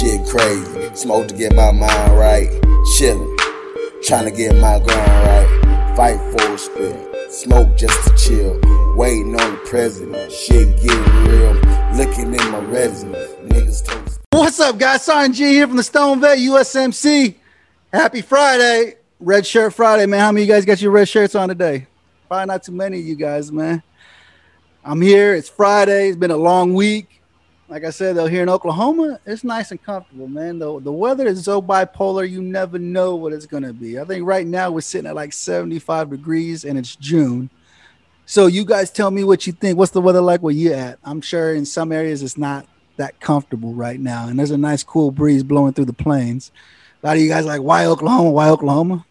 Shit crazy. Smoke to get my mind right. Chillin'. Trying to get my grind right. Fight for respect. Smoke just to chill. Waiting on the president. Shit getting real. Looking in my resume. Niggas toast. What's up, guys? Sergeant G here from the Stoned Vet USMC. Happy Friday. Red Shirt Friday, man. How many of you guys got your red shirts on today? Probably not too many of you guys, man. I'm here. It's Friday. It's been a long week. Like I said, though, here in Oklahoma, it's nice and comfortable, man. The, the weather is so bipolar, you never know what it's going to be. I think right now we're sitting at like 75 degrees and it's June. So you guys tell me what you think. What's the weather like where you at? I'm sure in some areas it's not that comfortable right now. And there's a nice cool breeze blowing through the plains. A lot of you guys like, why Oklahoma? Why Oklahoma?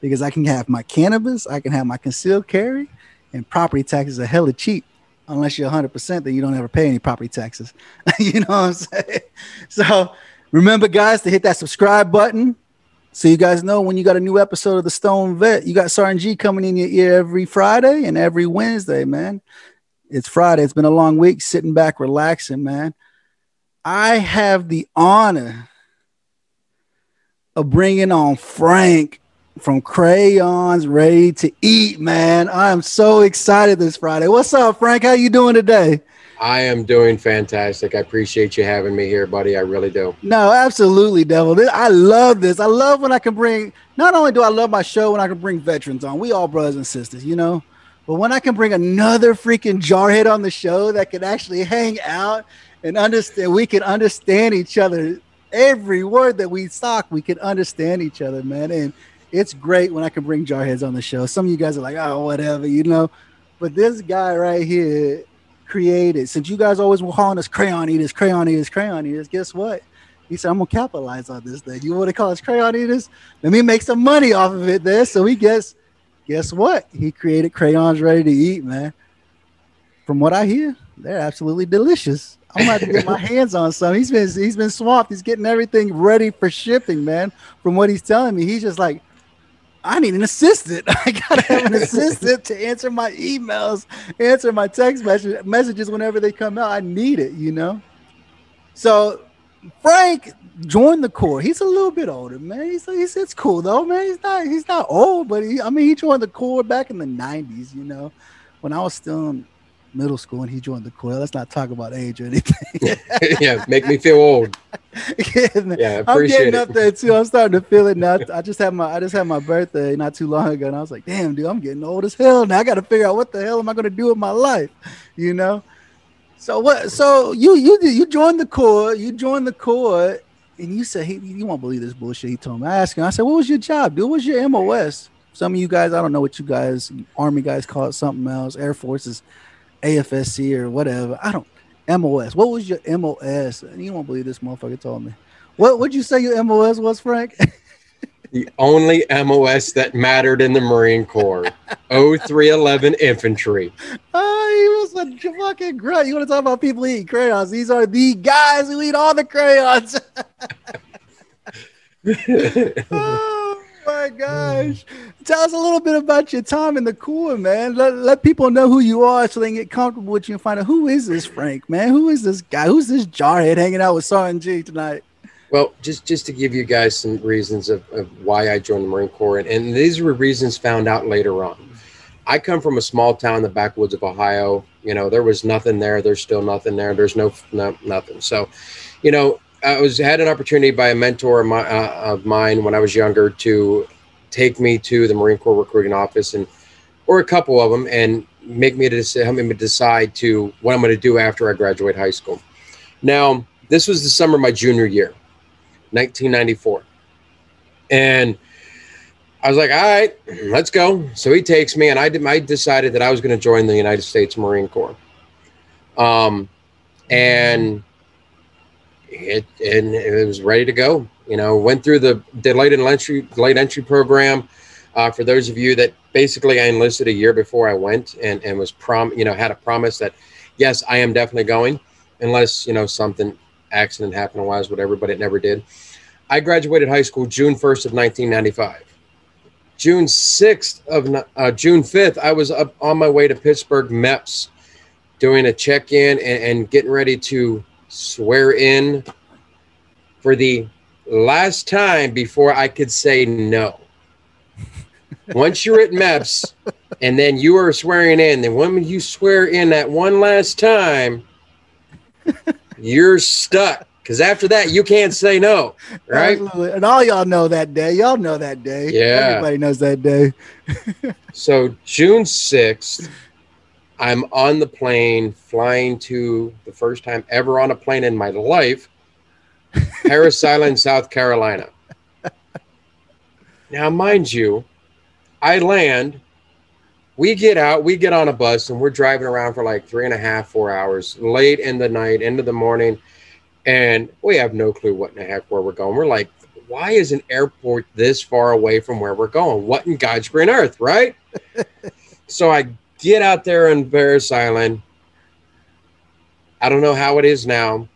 Because I can have my cannabis, I can have my concealed carry, and property taxes are hella cheap. Unless you're 100%, then you don't ever pay any property taxes. you know what I'm saying? So remember, guys, to hit that subscribe button so you guys know when you got a new episode of the Stoned Vet. You got Sergeant G coming in your ear every Friday and every Wednesday, man. It's Friday. It's been a long week. Sitting back, relaxing, man. I have the honor of bringing on Frank from Crayons Ready to Eat, man. I am so excited this Friday. What's up, Frank? How you doing today? I am doing fantastic. I appreciate you having me here, buddy. I really do. No, absolutely, Devil. This- I love this. I love when I can bring. Not only do I love my show when I can bring veterans on. We all brothers and sisters, you know. But when I can bring another freaking jarhead on the show that can actually hang out and understand, we can understand each other. Every word that we talk, we can understand each other, man. And it's great when I can bring jarheads on the show. Some of you guys are like, oh, whatever, you know. But this guy right here created, since you guys always were calling us crayon eaters, crayon eaters, crayon eaters, guess what? He said, I'm gonna capitalize on this thing. You want to call us crayon eaters? Let me make some money off of it there. So he guess guess what? He created crayons ready to eat, man. From what I hear, they're absolutely delicious. I'm about to get my hands on some. He's been he's been swamped. He's getting everything ready for shipping, man. From what he's telling me, he's just like, I need an assistant. I gotta have an assistant to answer my emails, answer my text message, messages whenever they come out. I need it, you know. So Frank joined the Corps. He's a little bit older, man. He's, he's it's cool though, man. He's not he's not old, but he I mean he joined the Corps back in the '90s, you know, when I was still in middle school and he joined the Corps. Let's not talk about age or anything. yeah, make me feel old. yeah, Yeah, I'm getting it. up there too. I'm starting to feel it now. I just had my I just had my birthday not too long ago, and I was like, damn, dude, I'm getting old as hell now. I got to figure out what the hell am I going to do with my life, you know. So what? So you you you joined the Corps. You joined the Corps, and you said he, you won't believe this bullshit. He told me. I asked him. I said, what was your job, dude? What was your MOS? Some of you guys, I don't know what you guys, Army guys call it something else. Air Force is AFSC or whatever. I don't. MOS. What was your MOS? And you won't believe this motherfucker told me. What would you say your MOS was, Frank? The only MOS that mattered in the Marine Corps 0311 Infantry. oh, he was a fucking grunt. You want to talk about people eating crayons? These are the guys who eat all the crayons. Oh, oh my gosh. Tell us a little bit about your time in the Corps, man. Let, let people know who you are so they can get comfortable with you and find out who is this Frank, man? Who is this guy? Who's this jarhead hanging out with Sergeant G tonight? Well, just just to give you guys some reasons of, of why I joined the Marine Corps, and, and these were reasons found out later on. I come from a small town in the backwoods of Ohio. You know, there was nothing there. There's still nothing there. There's no, no nothing. So, you know, I was had an opportunity by a mentor of, my, uh, of mine when I was younger to take me to the Marine Corps recruiting office and or a couple of them and make me to help me decide to what I'm going to do after I graduate high school. Now, this was the summer of my junior year. 1994. And I was like, all right, let's go. So he takes me, and I, did, I decided that I was going to join the United States Marine Corps. Um, and it and it was ready to go. You know, went through the delayed entry delayed entry program. Uh, for those of you that basically I enlisted a year before I went and and was prom you know had a promise that yes I am definitely going unless you know something accident happened wise whatever but it never did. I graduated high school June 1st of 1995. June 6th of uh, June 5th, I was up on my way to Pittsburgh MEPS doing a check in and, and getting ready to swear in for the last time before I could say no. Once you're at MEPS and then you are swearing in, then when you swear in that one last time, you're stuck. Because after that, you can't say no, right? Absolutely. And all y'all know that day. Y'all know that day. Yeah. Everybody knows that day. So June 6th, I'm on the plane flying to the first time ever on a plane in my life, Parris Island, South Carolina. Now, mind you, I land, we get out, we get on a bus, and we're driving around for like three and a half, four hours, late in the night, into the morning, and we have no clue what in the heck where we're going. We're like, why is an airport this far away from where we're going? What in God's green earth, right? so I get out there on Parris Island. I don't know how it is now,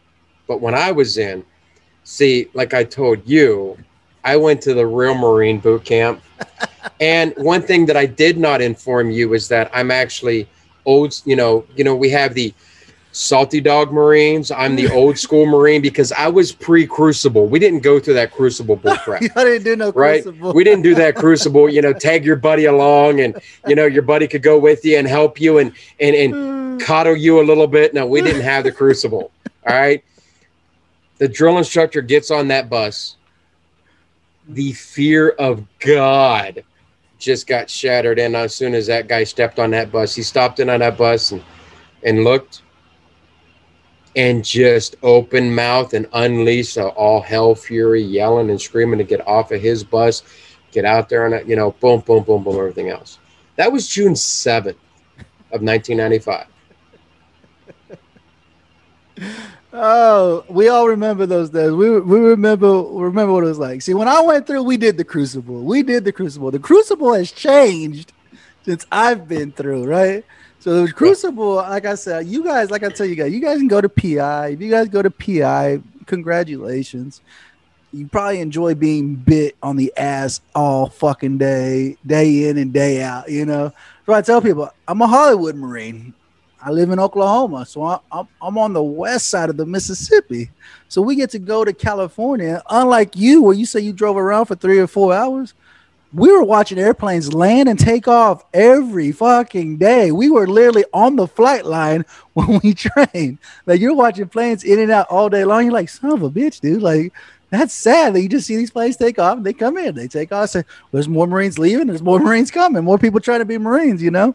but when I was in, see, like I told you, I went to the real Marine boot camp. and one thing that I did not inform you is that I'm actually old, you know, you know, we have the salty dog Marines. I'm the old school Marine because I was pre-crucible. We didn't go through that crucible bull crap. Y'all didn't do no right? crucible. We didn't do that crucible, you know, tag your buddy along and you know your buddy could go with you and help you and and and hmm. coddle you a little bit. No, we didn't have the crucible. All right. The drill instructor gets on that bus. The fear of God just got shattered. And as soon as that guy stepped on that bus, he stopped in on that bus and and looked and just open mouth and unleash all hell fury, yelling and screaming to get off of his bus, get out there and you know, boom, boom, boom, boom, everything else. That was June seventh of 1995. Oh, we all remember those days. We we remember remember what it was like. See, when I went through, we did the crucible. We did the crucible. The crucible has changed since I've been through, right? So the crucible, like I said, you guys, like I tell you guys, you guys can go to PI. If you guys go to PI, congratulations. You probably enjoy being bit on the ass all fucking day, day in and day out. You know, so I tell people, I'm a Hollywood Marine. I live in Oklahoma, so I'm, I'm on the west side of the Mississippi. So we get to go to California. Unlike you, where you say you drove around for three or four hours, we were watching airplanes land and take off every fucking day. We were literally on the flight line when we trained. Like you're watching planes in and out all day long. You're like, son of a bitch, dude. Like that's sad that you just see these planes take off and they come in, they take off. There's more Marines leaving, there's more Marines coming, more people trying to be Marines, you know?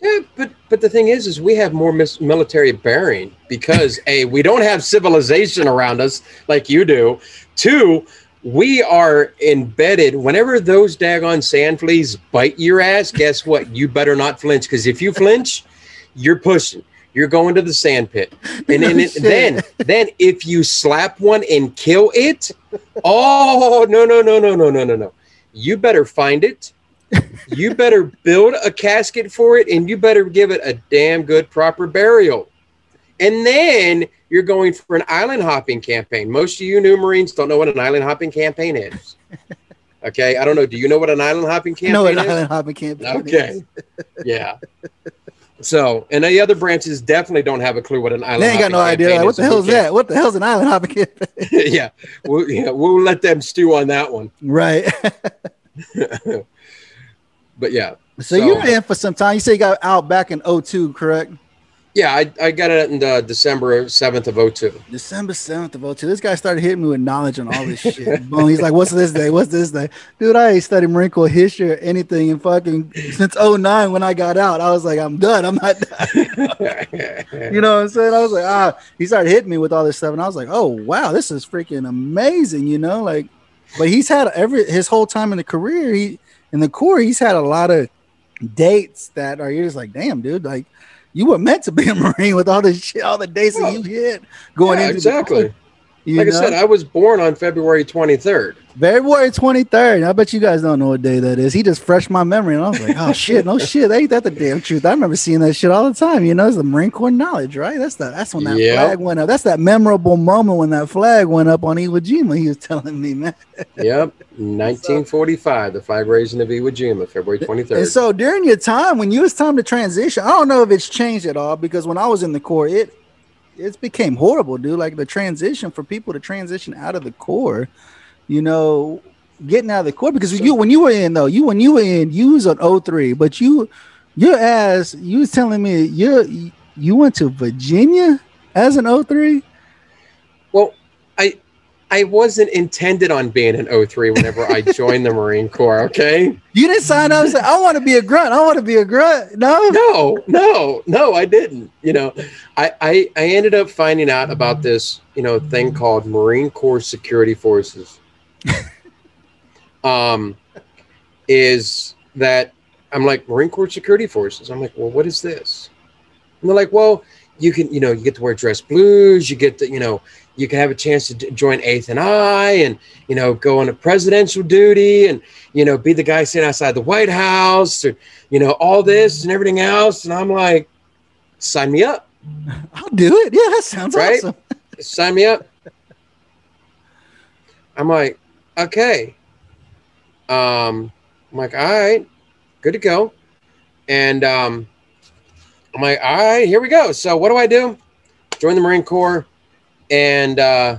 Yeah, but but the thing is, is we have more mis- military bearing because a we don't have civilization around us like you do. Two, we are embedded. Whenever those daggone sand fleas bite your ass, guess what? You better not flinch because if you flinch, you're pushing. You're going to the sand pit, and then shit. then then if you slap one and kill it, oh no no no no no no no no! You better find it. You better build a casket for it, and you better give it a damn good proper burial. And then you're going for an island hopping campaign. Most of you new Marines don't know what an island hopping campaign is. Okay, I don't know. Do you know what an island hopping campaign No, an is? island hopping campaign. Okay. yeah. So, and the other branches definitely don't have a clue what an island. They ain't got no idea. Like, what is. the hell's Okay. that? What the hell's an island hopping campaign? yeah, we'll, yeah, we'll let them stew on that one. right. But yeah, so, you were in for some time. You say you got out back in 02, correct? Yeah, I, I got it in December seventh of 02. December 7th of 02. This guy started hitting me with knowledge on all this shit. Boom. He's like, what's this day? What's this day? Dude, I ain't studied Marine Corps history or anything in fucking since 09 when I got out. I was like, I'm done. I'm not done. You know what I'm saying? I was like, ah, he started hitting me with all this stuff. And I was like, oh, wow, this is freaking amazing, you know? Like, but he's had every his whole time in the career, he in the Corps, he's had a lot of dates that are you're just like, damn, dude, like you were meant to be a Marine with all this shit, all the dates that you hit going Yeah, into the exactly. You like I said, I was born on February 23rd. February 23rd. I bet you guys don't know what day that is. He just freshed my memory. And I was like, oh shit, no shit. Ain't that the damn truth? I remember seeing that shit all the time. You know, it's the Marine Corps knowledge, right? That's the that's when that Yep. flag went up. That's that memorable moment when that flag went up on Iwo Jima. He was telling me, man. Yep, 1945, the flag raising of Iwo Jima, February 23rd. And so during your time, when you was time to transition, I don't know if it's changed at all because when I was in the Corps, it it's became horrible, dude. Like the transition for people to transition out of the Corps, you know, getting out of the Corps because you when you were in though, you when you were in, you was on 03, but you your ass, you was telling me you you went to Virginia as an 03? I wasn't intended on being an 03 whenever I joined the Marine Corps, okay? You didn't sign up and say, I want to be a grunt. I want to be a grunt. No, No, no, no, I didn't. You know, I, I I ended up finding out about this, you know, thing called Marine Corps Security Forces. um is that I'm like Marine Corps Security Forces. I'm like, well, what is this? And they're like, well, you can, you know, you get to wear dress blues. You get to, you know, you can have a chance to join Eighth and I, and you know, go on a presidential duty, and you know, be the guy sitting outside the White House, or you know, all this and everything else. And I'm like, sign me up, I'll do it. Yeah, that sounds Right? awesome. sign me up. I'm like, okay. Um, I'm like, all right, good to go. And um, I'm like, all right, here we go. So what do I do? Join the Marine Corps and uh,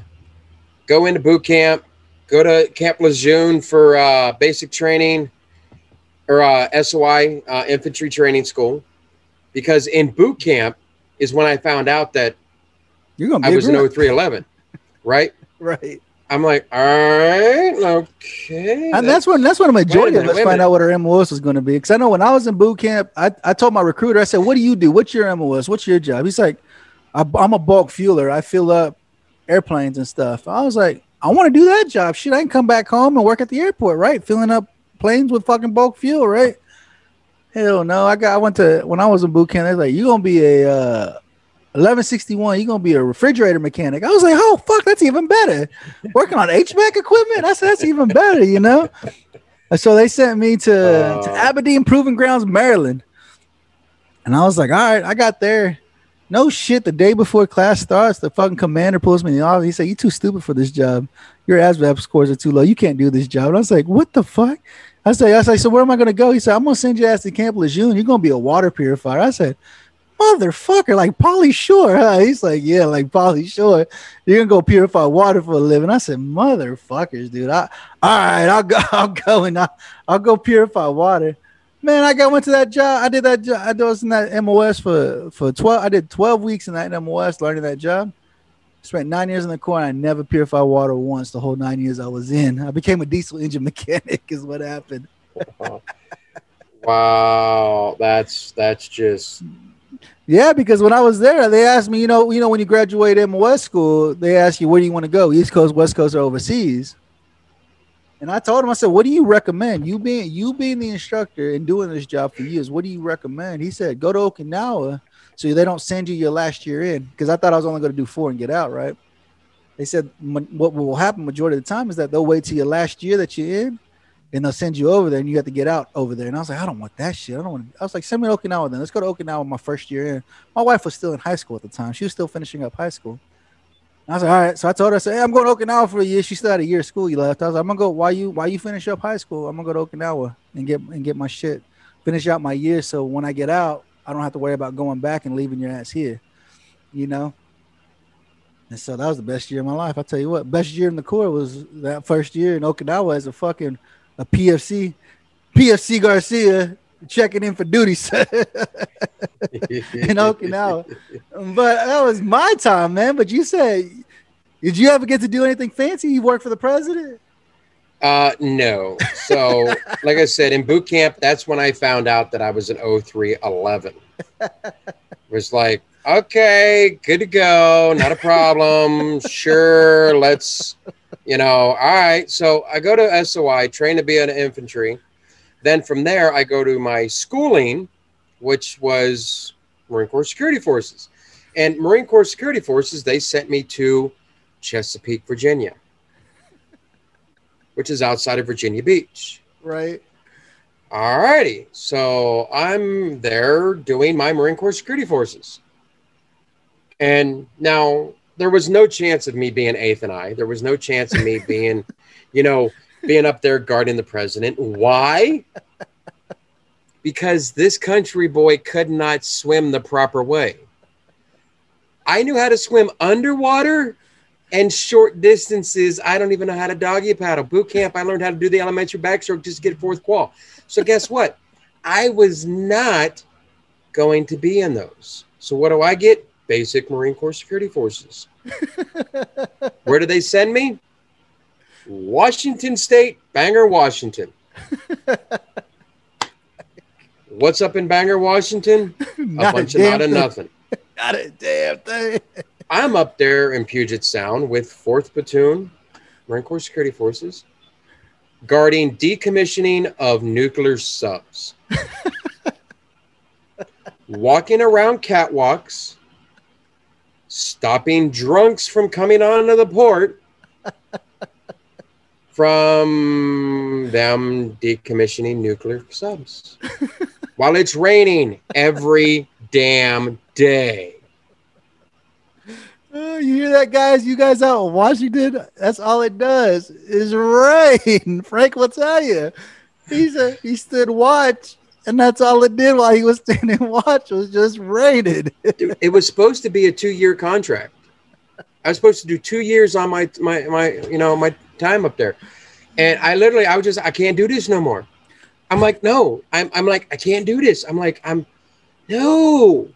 go into boot camp. Go to Camp Lejeune for uh, basic training or uh, SOI uh, infantry training school. Because in boot camp is when I found out that You're gonna I was an grunt. 0311, right? right. I'm like, all right, okay. And that's when that's when majority minute, of us find out what our MOS was going to be. Because I know when I was in boot camp, I, I told my recruiter, I said, "What do you do? What's your MOS? What's your job?" He's like, I, "I'm a bulk fueler. I fill up airplanes and stuff." I was like, "I want to do that job. Shit, I can come back home and work at the airport, right? Filling up planes with fucking bulk fuel, right?" Hell no. I got. I went to when I was in boot camp. They're like, You're gonna be a uh, 1161? you're gonna be a refrigerator mechanic?" I was like, "Oh fuck, that's even better." Working on HVAC equipment. That's that's even better, you know. And so they sent me to, to Uh. Aberdeen Proving Grounds, Maryland. And I was like, all right, I got there. No shit. The day before class starts, the fucking commander pulls me in the office. He said, You too stupid for this job. Your ASVAB scores are too low. You can't do this job. And I was like, What the fuck? I said, I said, so where am I gonna go? He said, I'm gonna send your ass to Camp Lejeune. You're gonna be a water purifier. I said, Motherfucker, like Pauly Shore. Huh? He's like, Yeah, like Pauly Shore. You're gonna go purify water for a living. I said, Motherfuckers, dude. I all right, I'll go, I'll go and I'll, I'll go purify water. Man, I got went to that job. I did that job. I was in that MOS for for twelve. I did twelve weeks in that MOS learning that job. Spent nine years in the Corps. And I never purified water once. The whole nine years I was in, I became a diesel engine mechanic. Is what happened. wow, that's that's just Yeah, because when I was there, they asked me, you know, you know, when you graduate MOS school, they ask you where do you want to go, East Coast, West Coast, or overseas. And I told him, I said, what do you recommend? You being you being the instructor and doing this job for years, what do you recommend? He said, go to Okinawa so they don't send you your last year in. Because I thought I was only going to do four and get out, right? They said what will happen majority of the time is that they'll wait till your last year that you're in, and they'll send you over there, and you have to get out over there. And I was like, I don't want that shit. I don't want. I was like, send me to Okinawa then. Let's go to Okinawa my first year in. My wife was still in high school at the time. She was still finishing up high school. I was like, all right. So I told her, I said, hey, I'm going to Okinawa for a year. She still had a year of school you left. I was like, I'm gonna go. Why you? Why you finish up high school? I'm gonna go to Okinawa and get and get my shit, finish out my year. So when I get out, I don't have to worry about going back and leaving your ass here. You know. And so that was the best year of my life. I tell you what, best year in the Corps was that first year in Okinawa as a fucking a PFC, PFC Garcia checking in for duty in Okinawa. But that was my time, man. But you said, did you ever get to do anything fancy? You work for the president? Uh, no. So, like I said, in boot camp, that's when I found out that I was an 0311. It was like, okay, good to go, not a problem. sure, let's, you know, all right. So I go to SOI, train to be an infantry. Then from there, I go to my schooling, which was Marine Corps Security Forces. And Marine Corps Security Forces, they sent me to Chesapeake, Virginia which is outside of Virginia Beach. Right. All righty. So I'm there doing my Marine Corps Security Forces. And now there was no chance of me being eighth and I. There was no chance of me being, you know, being up there guarding the president. Why? Because this country boy could not swim the proper way. I knew how to swim underwater and short distances. I don't even know how to doggy paddle. Boot camp, I learned how to do the elementary backstroke just to get fourth qual. So guess what? I was not going to be in those. So what do I get? Basic Marine Corps Security Forces. Where do they send me? Washington State, Bangor, Washington. What's up in Bangor, Washington? A Not a bunch of damn not a thing. nothing. Not a damn thing. I'm up there in Puget Sound with 4th Platoon, Marine Corps Security Forces, guarding decommissioning of nuclear subs. Walking around catwalks, stopping drunks from coming onto the port from them decommissioning nuclear subs while it's raining every damn day. Oh, you hear that, guys? You guys out in Washington? That's all it does is rain. Frank will tell you. He's a he stood watch, and that's all it did while he was standing watch was just. Dude, it was supposed to be a two-year contract. I was supposed to do two years on my my my you know my time up there, and I literally I was just I can't do this no more. I'm like no, I'm I'm like I can't do this. I'm like I'm no.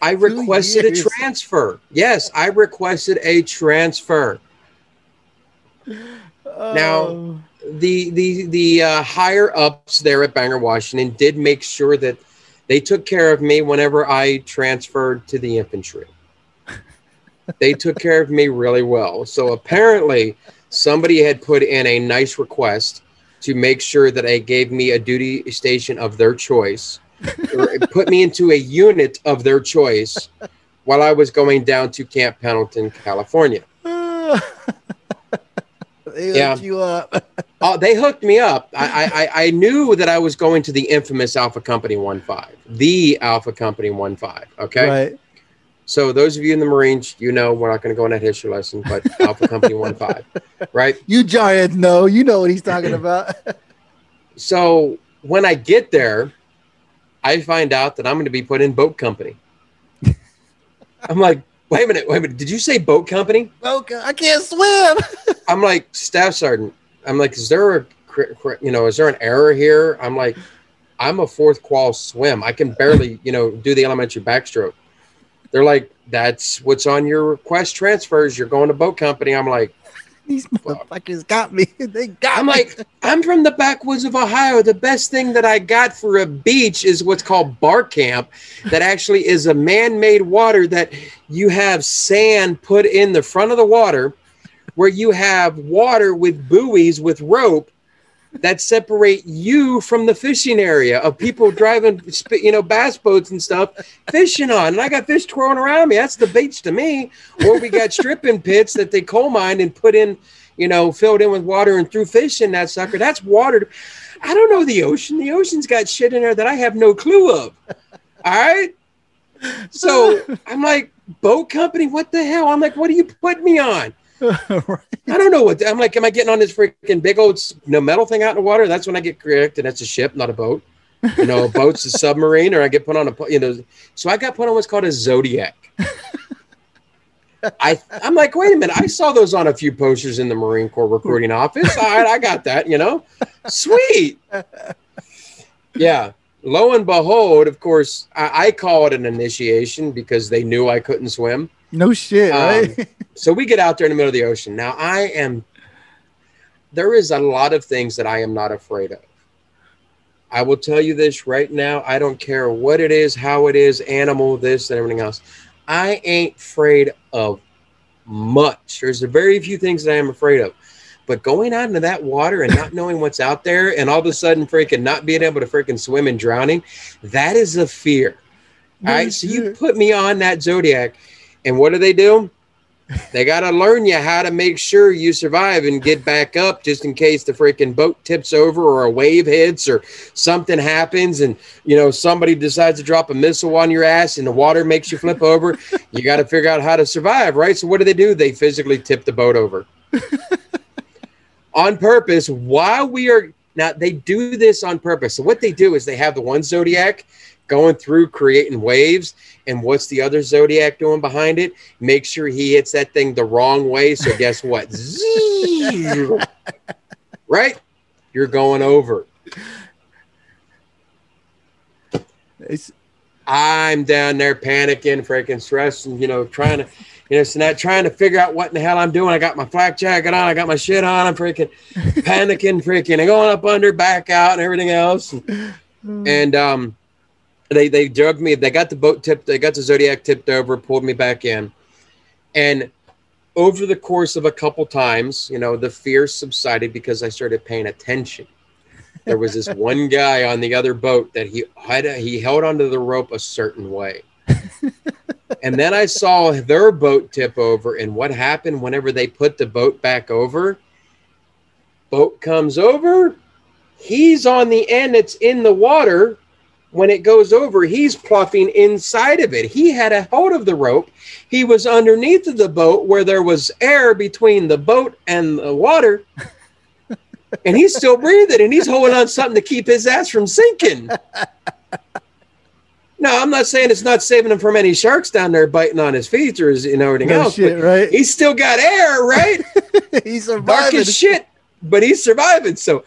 I requested a transfer. Yes, I requested a transfer. Now- Oh, the the the uh, higher ups there at Bangor, Washington, did make sure that they took care of me whenever I transferred to the infantry. they took care of me really well. So apparently, somebody had put in a nice request to make sure that I gave me a duty station of their choice, or put me into a unit of their choice while I was going down to Camp Pendleton, California. they Yeah. hooked you up. Oh, they hooked me up. I, I I- I knew that I was going to the infamous Alpha Company One Five, the Alpha Company One Five. Okay, Right. So those of you in the Marines, you know we're not going to go on that history lesson, but Alpha Company One Five, right? You giants know. You know what he's talking about. So when I get there, I find out that I'm going to be put in boat company. I'm like, wait a minute, wait a minute. Did you say boat company? okay, I can't swim. I'm like staff sergeant. I'm like, is there a you know, is there an error here? I'm like, I'm a fourth qual swim. I can barely, you know, do the elementary backstroke. They're like, that's what's on your request transfers. You're going to boat company. I'm like, These motherfuckers got me. They got I'm me. like, I'm from the backwoods of Ohio. The best thing that I got for a beach is what's called bar camp, that actually is a man-made water that you have sand put in the front of the water, where you have water with buoys with rope that separate you from the fishing area of people driving, you know, bass boats and stuff fishing on. And I got fish twirling around me. That's the beach to me. Or we got stripping pits that they coal mined and put in, you know, filled in with water and threw fish in that sucker. That's water. I don't know the ocean. The ocean's got shit in there that I have no clue of. All right. So I'm like, boat company, what the hell? I'm like, what do you put me on? Right. I don't know what I'm like. Am I getting on this freaking big old you know, metal thing out in the water? That's when I get corrected. That's a ship, not a boat. You know, a boat's a submarine, or I get put on a you know. So I got put on what's called a zodiac. I I'm like, wait a minute. I saw those on a few posters in the Marine Corps recruiting office. All right, I got that. You know, sweet. Yeah. Lo and behold, of course, I, I call it an initiation because they knew I couldn't swim. No shit, Um, right? So we get out there in the middle of the ocean. Now I am there is a lot of things that I am not afraid of. I will tell you this right now. I don't care what it is, how it is, animal, this, and everything else. I ain't afraid of much. There's a very few things that I am afraid of. But going out into that water and not knowing what's out there and all of a sudden freaking not being able to freaking swim and drowning, that is a fear. No All right. So you put me on that Zodiac, and what do they do? They got to learn you how to make sure you survive and get back up just in case the freaking boat tips over or a wave hits or something happens and you know somebody decides to drop a missile on your ass and the water makes you flip over. You got to figure out how to survive, right? So what do they do? They physically tip the boat over on purpose while we are now they do this on purpose. So what they do is they have the one zodiac going through creating waves. And what's the other Zodiac doing behind it? Make sure he hits that thing the wrong way. So guess what? Right? You're going over. It's I'm down there panicking, freaking stressing, you know, trying to, you know, so not trying to figure out what in the hell I'm doing. I got my flak jacket on, I got my shit on, I'm freaking panicking, freaking, and going up under, back out, and everything else. And um, they they drugged me. They got the boat tipped. They got the Zodiac tipped over, pulled me back in, and over the course of a couple times, you know, the fear subsided because I started paying attention. There was this one guy on the other boat that he had he held onto the rope a certain way. and then I saw their boat tip over and what happened whenever they put the boat back over? Boat comes over, he's on the end It's in the water. When it goes over, he's pluffing inside of it. He had a hold of the rope. He was underneath of the boat where there was air between the boat and the water and he's still breathing and he's holding on something to keep his ass from sinking. No, I'm not saying it's not saving him from any sharks down there biting on his feet or his, you know everything no else. shit, right? He's still got air, right? He's Dark surviving. as shit, but he's surviving. So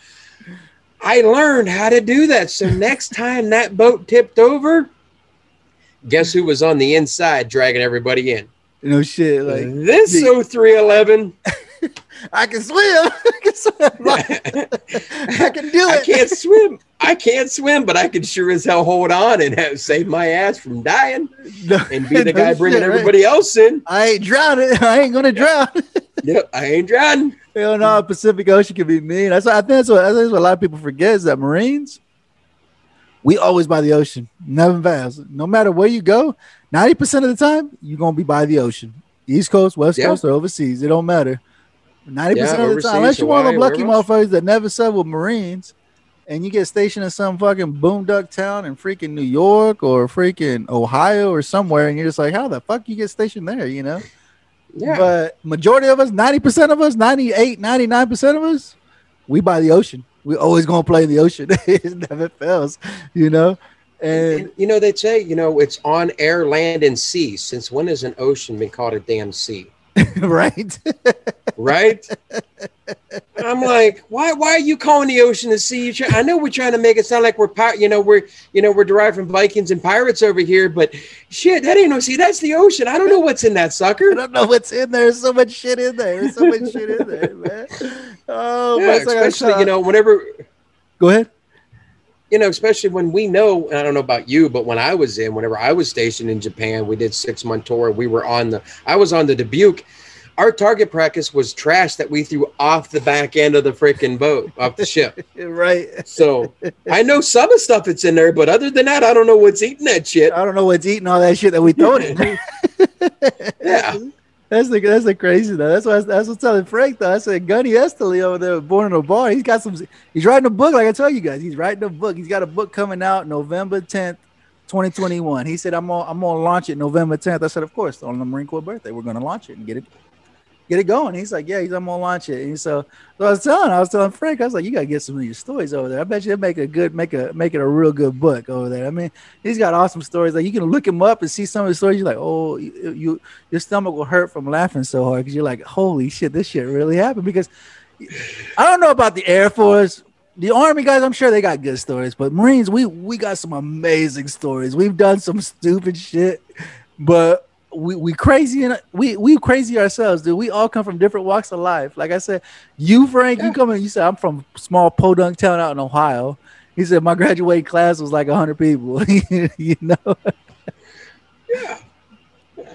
I learned how to do that. So next time that boat tipped over, guess who was on the inside dragging everybody in? No shit. Like this the- 0311. I can swim. I can swim. I can do it. I can't swim. I can't swim, but I can sure as hell hold on and have, save my ass from dying and be the guy bringing shit, right? everybody else in. I ain't drowning. I ain't gonna drown. Yep, I ain't drowning. Hell no, Pacific Ocean can be mean. That's what I think. That's what, I think that's what a lot of people forget is that Marines, we always by the ocean, never fast. No matter where you go, ninety percent of the time you're gonna be by the ocean, East Coast, West Yeah. Coast, or overseas. It don't matter. Ninety Yeah, percent of the time, unless you're one of them lucky motherfuckers that never served with Marines, and you get stationed in some fucking boondock town in freaking New York or freaking Ohio or somewhere, and you're just like, how the fuck you get stationed there? You know. Yeah, But majority of us, 90% of us, 98, 99% of us, we by the ocean. We always gonna play in the ocean. it never fails, you know. And and, you know they say you know it's on air, land, and sea. Since when has an ocean been called a damn sea? right. Right? I'm like, why? Why are you calling the ocean the sea? Try, I know we're trying to make it sound like we're, pi- you know, we're, you know, we're derived from Vikings and pirates over here, but shit, that ain't no sea. That's the ocean. I don't know what's in that sucker. I don't know what's in there. There's so much shit in there. There's so much shit in there, man. Oh, Yeah, especially you know whenever Go ahead. You know, especially when we know, and I don't know about you, but when I was in, whenever I was stationed in Japan, we did six month tour. We were on the, I was on the Dubuque. Our target practice was trash that we threw off the back end of the freaking boat, off the ship. Right. So I know some of the stuff that's in there, but other than that, I don't know what's eating that shit. I don't know what's eating all that shit that we throw in. Yeah. That's the that's the crazy though. That's what I, that's what's telling Frank though. I said Gunny Estely over there, born in a bar. He's got some. He's writing a book, like I told you guys. He's writing a book. He's got a book coming out November tenth, twenty twenty one. He said I'm gonna I'm gonna launch it November tenth. I said of course on the Marine Corps birthday we're gonna launch it and get it get it going. He's like yeah, he's I'm gonna launch it. And so, so I was telling I was telling Frank I was like you gotta get some of your stories over there. I bet you they make a good make a make it a real good book over there. I mean he's got awesome stories. Like you can look him up and see some of the stories. You're like, oh, you, you your stomach will hurt from laughing so hard because you're like, holy shit, this shit really happened. Because I don't know about the Air Force, the Army guys. I'm sure they got good stories, but Marines, we we got some amazing stories. We've done some stupid shit, but. We, we crazy and we we crazy ourselves, dude. We all come from different walks of life. Like I said, you Frank, you come in. You said I'm from small podunk town out in Ohio. He said my graduating class was like hundred people. you know, yeah.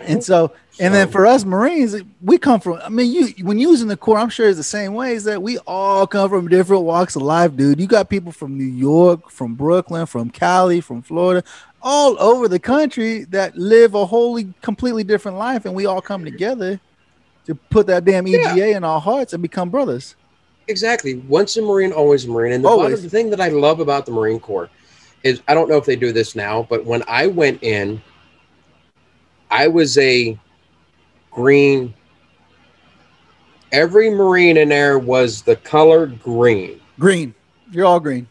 and so and then for us Marines, we come from. I mean, you when you was in the Corps, I'm sure it's the same way. Is that we all come from different walks of life, dude. You got people from New York, from Brooklyn, from Cali, from Florida, all over the country that live a wholly, completely different life, and we all come together to put that damn EGA in our hearts and become brothers. Exactly. Once a Marine, always a Marine. And the, Always. the thing that I love about the Marine Corps is I don't know if they do this now, but when I went in, I was a green. Every Marine in there was the color green. Green, you're all green.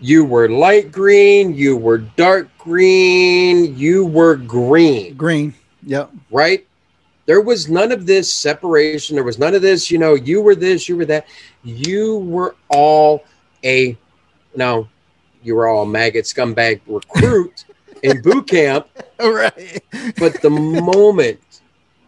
You were light green, you were dark green, you were green, Green. Yep. right? There was none of this separation. There was none of this, you know, you were this, you were that. You were all a, no, you were all a maggot scumbag recruit in boot camp right. but the moment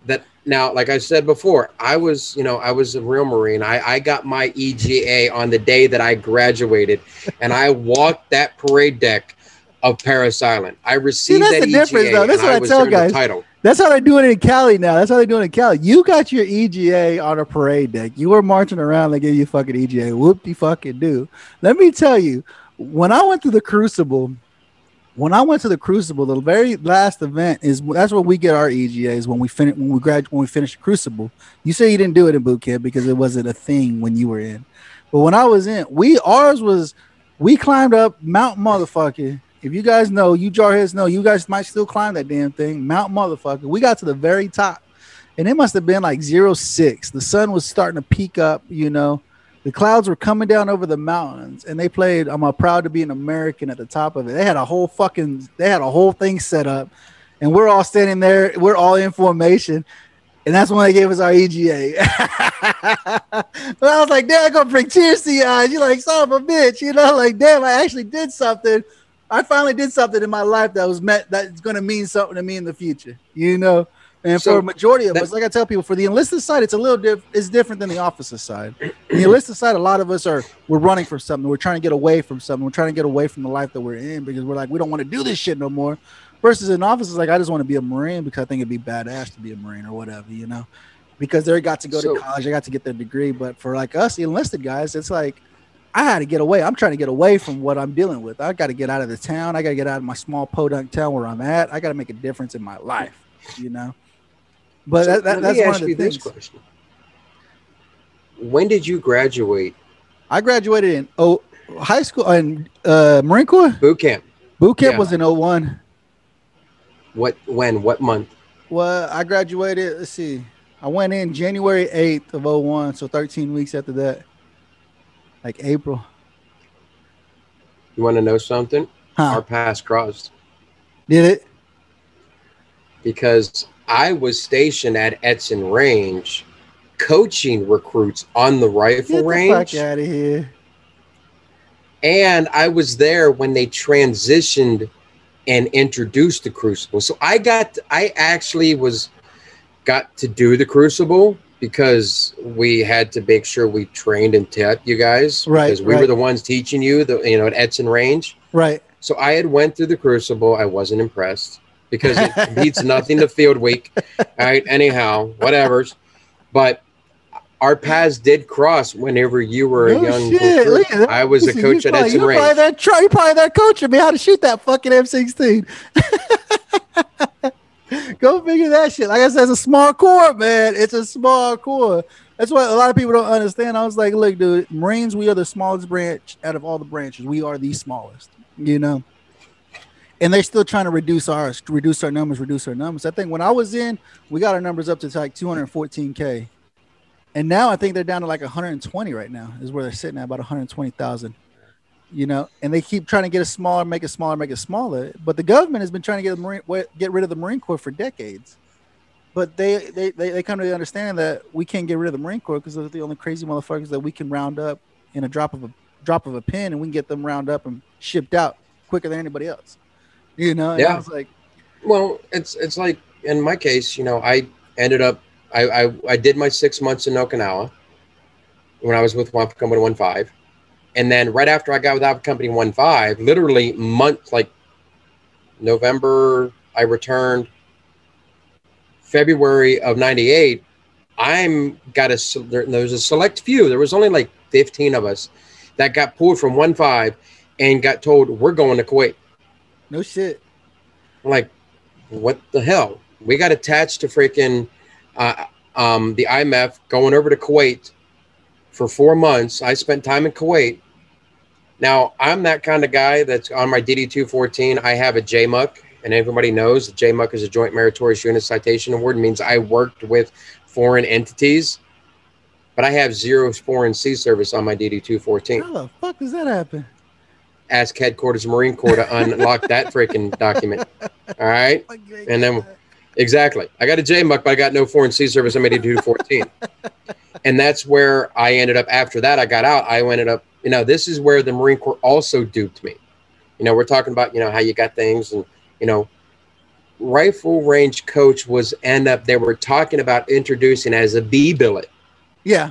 that now like i said before i was you know i was a real marine i i got my ega on the day that i graduated and i walked that parade deck of parris island i received that's that the difference, EGA, though. That's what I was tell guys. title That's how they're doing it in Cali now. That's how they're doing it in Cali. You got your EGA on a parade deck. You were marching around like give you fucking EGA. Whoop de fucking do. Let me tell you, when I went through the Crucible, when I went to the Crucible, the very last event is that's where we get our EGAs when we finish when we grad when we finish the Crucible. You say you didn't do it in boot camp because it wasn't a thing when you were in, but when I was in, we ours was we climbed up Mount Motherfucker. If you guys know, you jarheads know, you guys might still climb that damn thing, Mount Motherfucker. We got to the very top, and it must have been like zero six. The sun was starting to peak up, you know. The clouds were coming down over the mountains, and they played "I'm uh, proud to be an American" at the top of it. They had a whole fucking, they had a whole thing set up, and we're all standing there. We're all in formation, and that's when they gave us our EGA. but I was like, "Damn, I'm gonna bring tears to your eyes." You're like, "Son of a bitch," you know, like, "Damn, I actually did something." I finally did something in my life that was meant that's gonna mean something to me in the future, you know. And So for a majority of that- us, like I tell people, for the enlisted side, it's a little diff- it's different than the officer side. the enlisted side, a lot of us are we're running for something. We're trying to get away from something. We're trying to get away from the life that we're in because we're like, we don't want to do this shit no more. Versus an officer, like I just want to be a Marine because I think it'd be badass to be a Marine or whatever, you know. Because they got to go So- to college, they got to get their degree. But for like us, the enlisted guys, it's like I had to get away. I'm trying to get away from what I'm dealing with. I got to get out of the town. I got to get out of my small podunk town where I'm at. I got to make a difference in my life, you know. But So that, that, let that's me one ask of the you this things. question when did you graduate I graduated in oh high school in uh, Marine Corps. boot camp Boot camp Yeah. was in 01. what when what month Well, I graduated. Let's see. I went in January 8th of 01, so 13 weeks after that, like April. you want to know something Huh? our paths crossed Did it? because I was stationed at Edson Range coaching recruits on the rifle Get the range. fuck out of here. And I was there when they transitioned and introduced the Crucible. So I got, I actually was, got to do the Crucible because we had to make sure we trained and taught you guys. Right, Because we were the ones teaching you, the you know, at Edson Range. Right. So I had went through the Crucible. I wasn't impressed because it beats nothing to Field Week. All right. Anyhow, whatever. But our paths did cross whenever you were No a young shit. Look at that. I was a coach at Edson you probably Range. that try, you probably that coaching me how to shoot that fucking M16. Go figure that shit. Like I said, it's a small Corps, man. It's a small Corps. That's what a lot of people don't understand. I was like, look, dude, Marines, we are the smallest branch out of all the branches. We are the smallest, you know. And they're still trying to reduce ours, reduce our numbers, reduce our numbers. I think when I was in, we got our numbers up to like 214k. And now I think they're down to like 120 right now, is where they're sitting at about 120,000. You know, and they keep trying to get it smaller, make it smaller, make it smaller. But the government has been trying to get the Marine, get rid of the Marine Corps for decades. But they they, they, they come to the understanding that we can't get rid of the Marine Corps because they're the only crazy motherfuckers that we can round up in a drop of a drop of a pin, and we can get them round up and shipped out quicker than anybody else. You know, and I Yeah. was like, Well, it's it's like in my case, you know, I ended up I I, I did my six months in Okinawa when I was with One Company One Five, and then right after I got with Company One Five, literally month like November, I returned. February of '98, I'm got a there, there was a select few. There was only like 15 of us that got pulled from One Five and got told we're going to Kuwait. No shit. I'm like, what the hell? We got attached to freaking uh, um, the IMF going over to Kuwait for four months. I spent time in Kuwait. Now, I'm that kind of guy that's on my DD 214. I have a JMUC, and everybody knows the JMUC is a Joint Meritorious Unit Citation Award. It means I worked with foreign entities, but I have zero foreign sea service on my DD 214. How the fuck does that happen? Ask headquarters Marine Corps to unlock that freaking document. All right. And then exactly, I got a JMUC, but I got no foreign sea service. I'm 82 to 14. and that's where I ended up. After that, I got out. I ended up, you know, this is where the Marine Corps also duped me. You know, we're talking about, you know, how you got things and, you know, rifle range coach was end up, they were talking about introducing as a B billet. Yeah.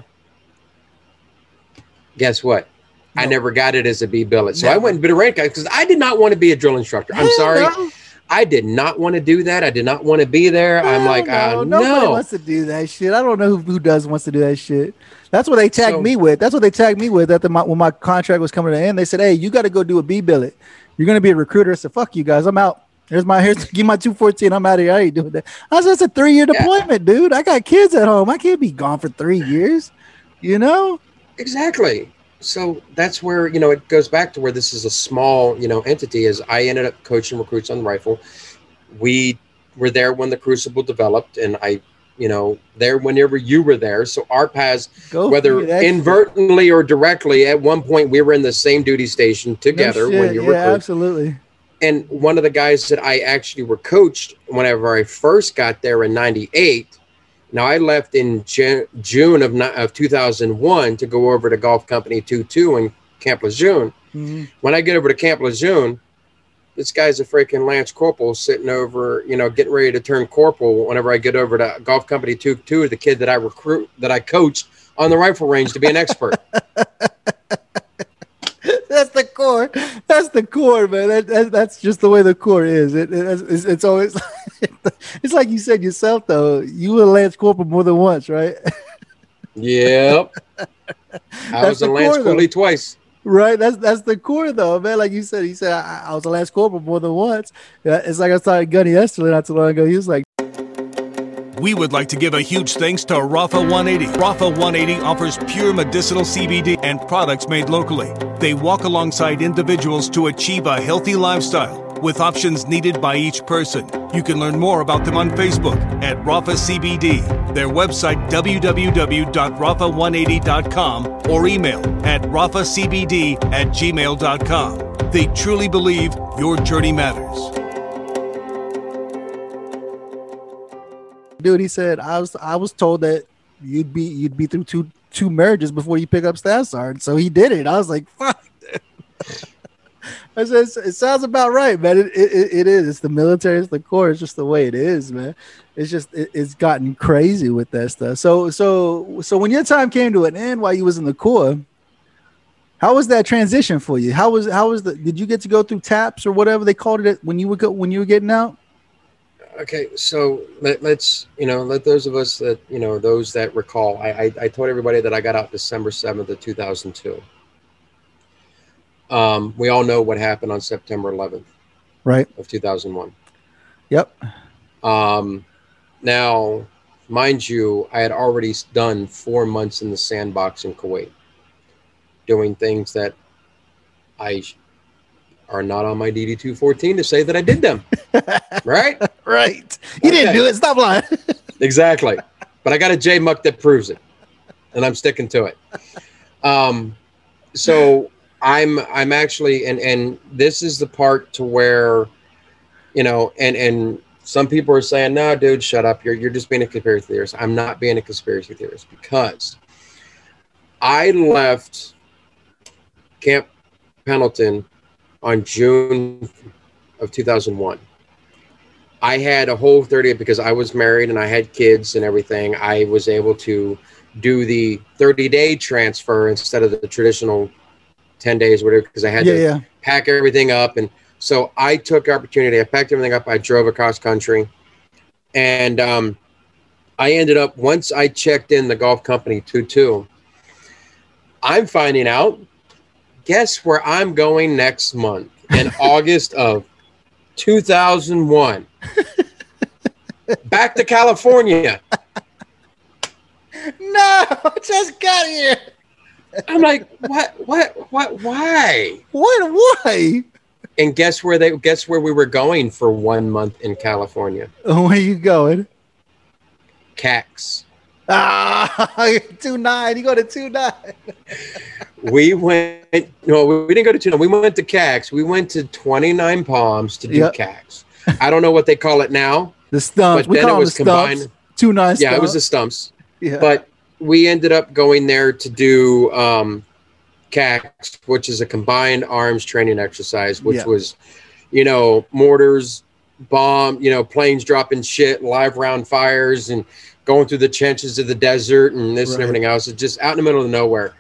Guess what? I never got it as a B billet. So I went and been a rank guy because I did not want to be a drill instructor. I'm sorry. no. I did not want to do that. I did not want to be there. I'm like, no, uh, nobody no. wants to do that shit. I don't know who, who does wants to do that shit. That's what they tagged So- me with. That's what they tagged me with. The my, when my contract was coming to an end, they said, "Hey, you got to go do a B billet. You're gonna be a recruiter." I said, "Fuck you guys. I'm out. Here's my here's give my 214. I'm out of here. I ain't doing that." I said, "It's a three year Yeah. deployment, dude. I got kids at home. I can't be gone for three years. You know? Exactly. So that's where, you know, it goes back to where this is a small, you know, entity is I ended up coaching recruits on the rifle. We were there when the crucible developed and I, you know, there whenever you were there. So our paths, Go whether inadvertently or directly, at one point we were in the same duty station No together when shit. you yeah, were recruit. absolutely. And one of the guys that I actually were coached whenever I first got there in 98. Now I left in Ju- June of, of 2001 to go over to Golf Company 22 in Camp Lejeune. Mhm. When I get over to Camp Lejeune, this guy's a freaking Lance Corporal sitting over, you know, getting ready to turn corporal whenever I get over to Golf Company 22, the kid that I recruit, that I coached on the rifle range to be an expert. The Corps. That's the Corps, man. That, that, that's just the way the Corps is. It, it- it's, it's always it's like you said yourself though. You were a Lance Corporal more than once, right? yep. I was a Lance. Cooley twice. right. That's that's the Corps though, man. Like you said, he said I, I was a Lance Corporal more than once. It's like I started Gunny yesterday not too long ago. He was like, We would like to give a huge thanks to Rapha 180. Rapha 180 offers pure medicinal CBD and products made locally. They walk alongside individuals to achieve a healthy lifestyle with options needed by each person. You can learn more about them on Facebook at Rapha CBD, their website www.rapha180.com or email at raphacbd at gmail.com. They truly believe your journey matters. Dude, he said I was I was told that you'd be you'd be through two two marriages before you pick up sergeant. So he did it. I was like, fuck. I said, it sounds about right, man. It, it, it is. It's the military. It's the Corps. It's just the way it is, man. It's just it, it's gotten crazy with that stuff. So so so when your time came to an end while you was in the Corps, how was that transition for you? How was how was the? Did you get to go through taps or whatever they called it when you were go, when you were getting out? Okay, so let, let's you know let those of us that you know those that recall. I, I I told everybody that I got out December seventh of two thousand two. Um, we all know what happened on September eleventh Right. of two thousand one. Yep. Um, now, mind you, I had already done four months in the sandbox in Kuwait, doing things that I are not on my DD two fourteen to say that I did them. right? Right. You didn't do it. Stop lying. Exactly. But I got a J muck that proves it, and I'm sticking to it. Um, so I'm I'm actually and and this is the part to where, you know, and and some people are saying, "No, dude, shut up. You're you're just being a conspiracy theorist." I'm not being a conspiracy theorist because I left Camp Pendleton on June of 2001. I had a whole 30 because I was married and I had kids and everything. I was able to do the 30 day transfer instead of the traditional 10 days, whatever, because I had yeah, to yeah. pack everything up. And so I took opportunity. I packed everything up. I drove across country. And um, I ended up, once I checked in the golf company 2 2, I'm finding out, guess where I'm going next month in August of 2001? Back to California. No, just got here. I'm like, what, what, what, why? What? Why? And guess where they guess where we were going for one month in California? Where you going? CAX. Ah, two nine. You go to two nine. we went no we didn't go to two nine. we went to cax we went to 29 palms to do Yep. cax i don't know what they call it now The stumps. But We then call it them the combined- stumps. Two nine. yeah it was the stumps. stumps yeah. but we ended up going there to do um cax which is a combined arms training exercise which Yeah. was you know mortars bomb you know planes dropping shit live round fires and going through the trenches of the desert and this Right. and everything else. It's just out in the middle of nowhere.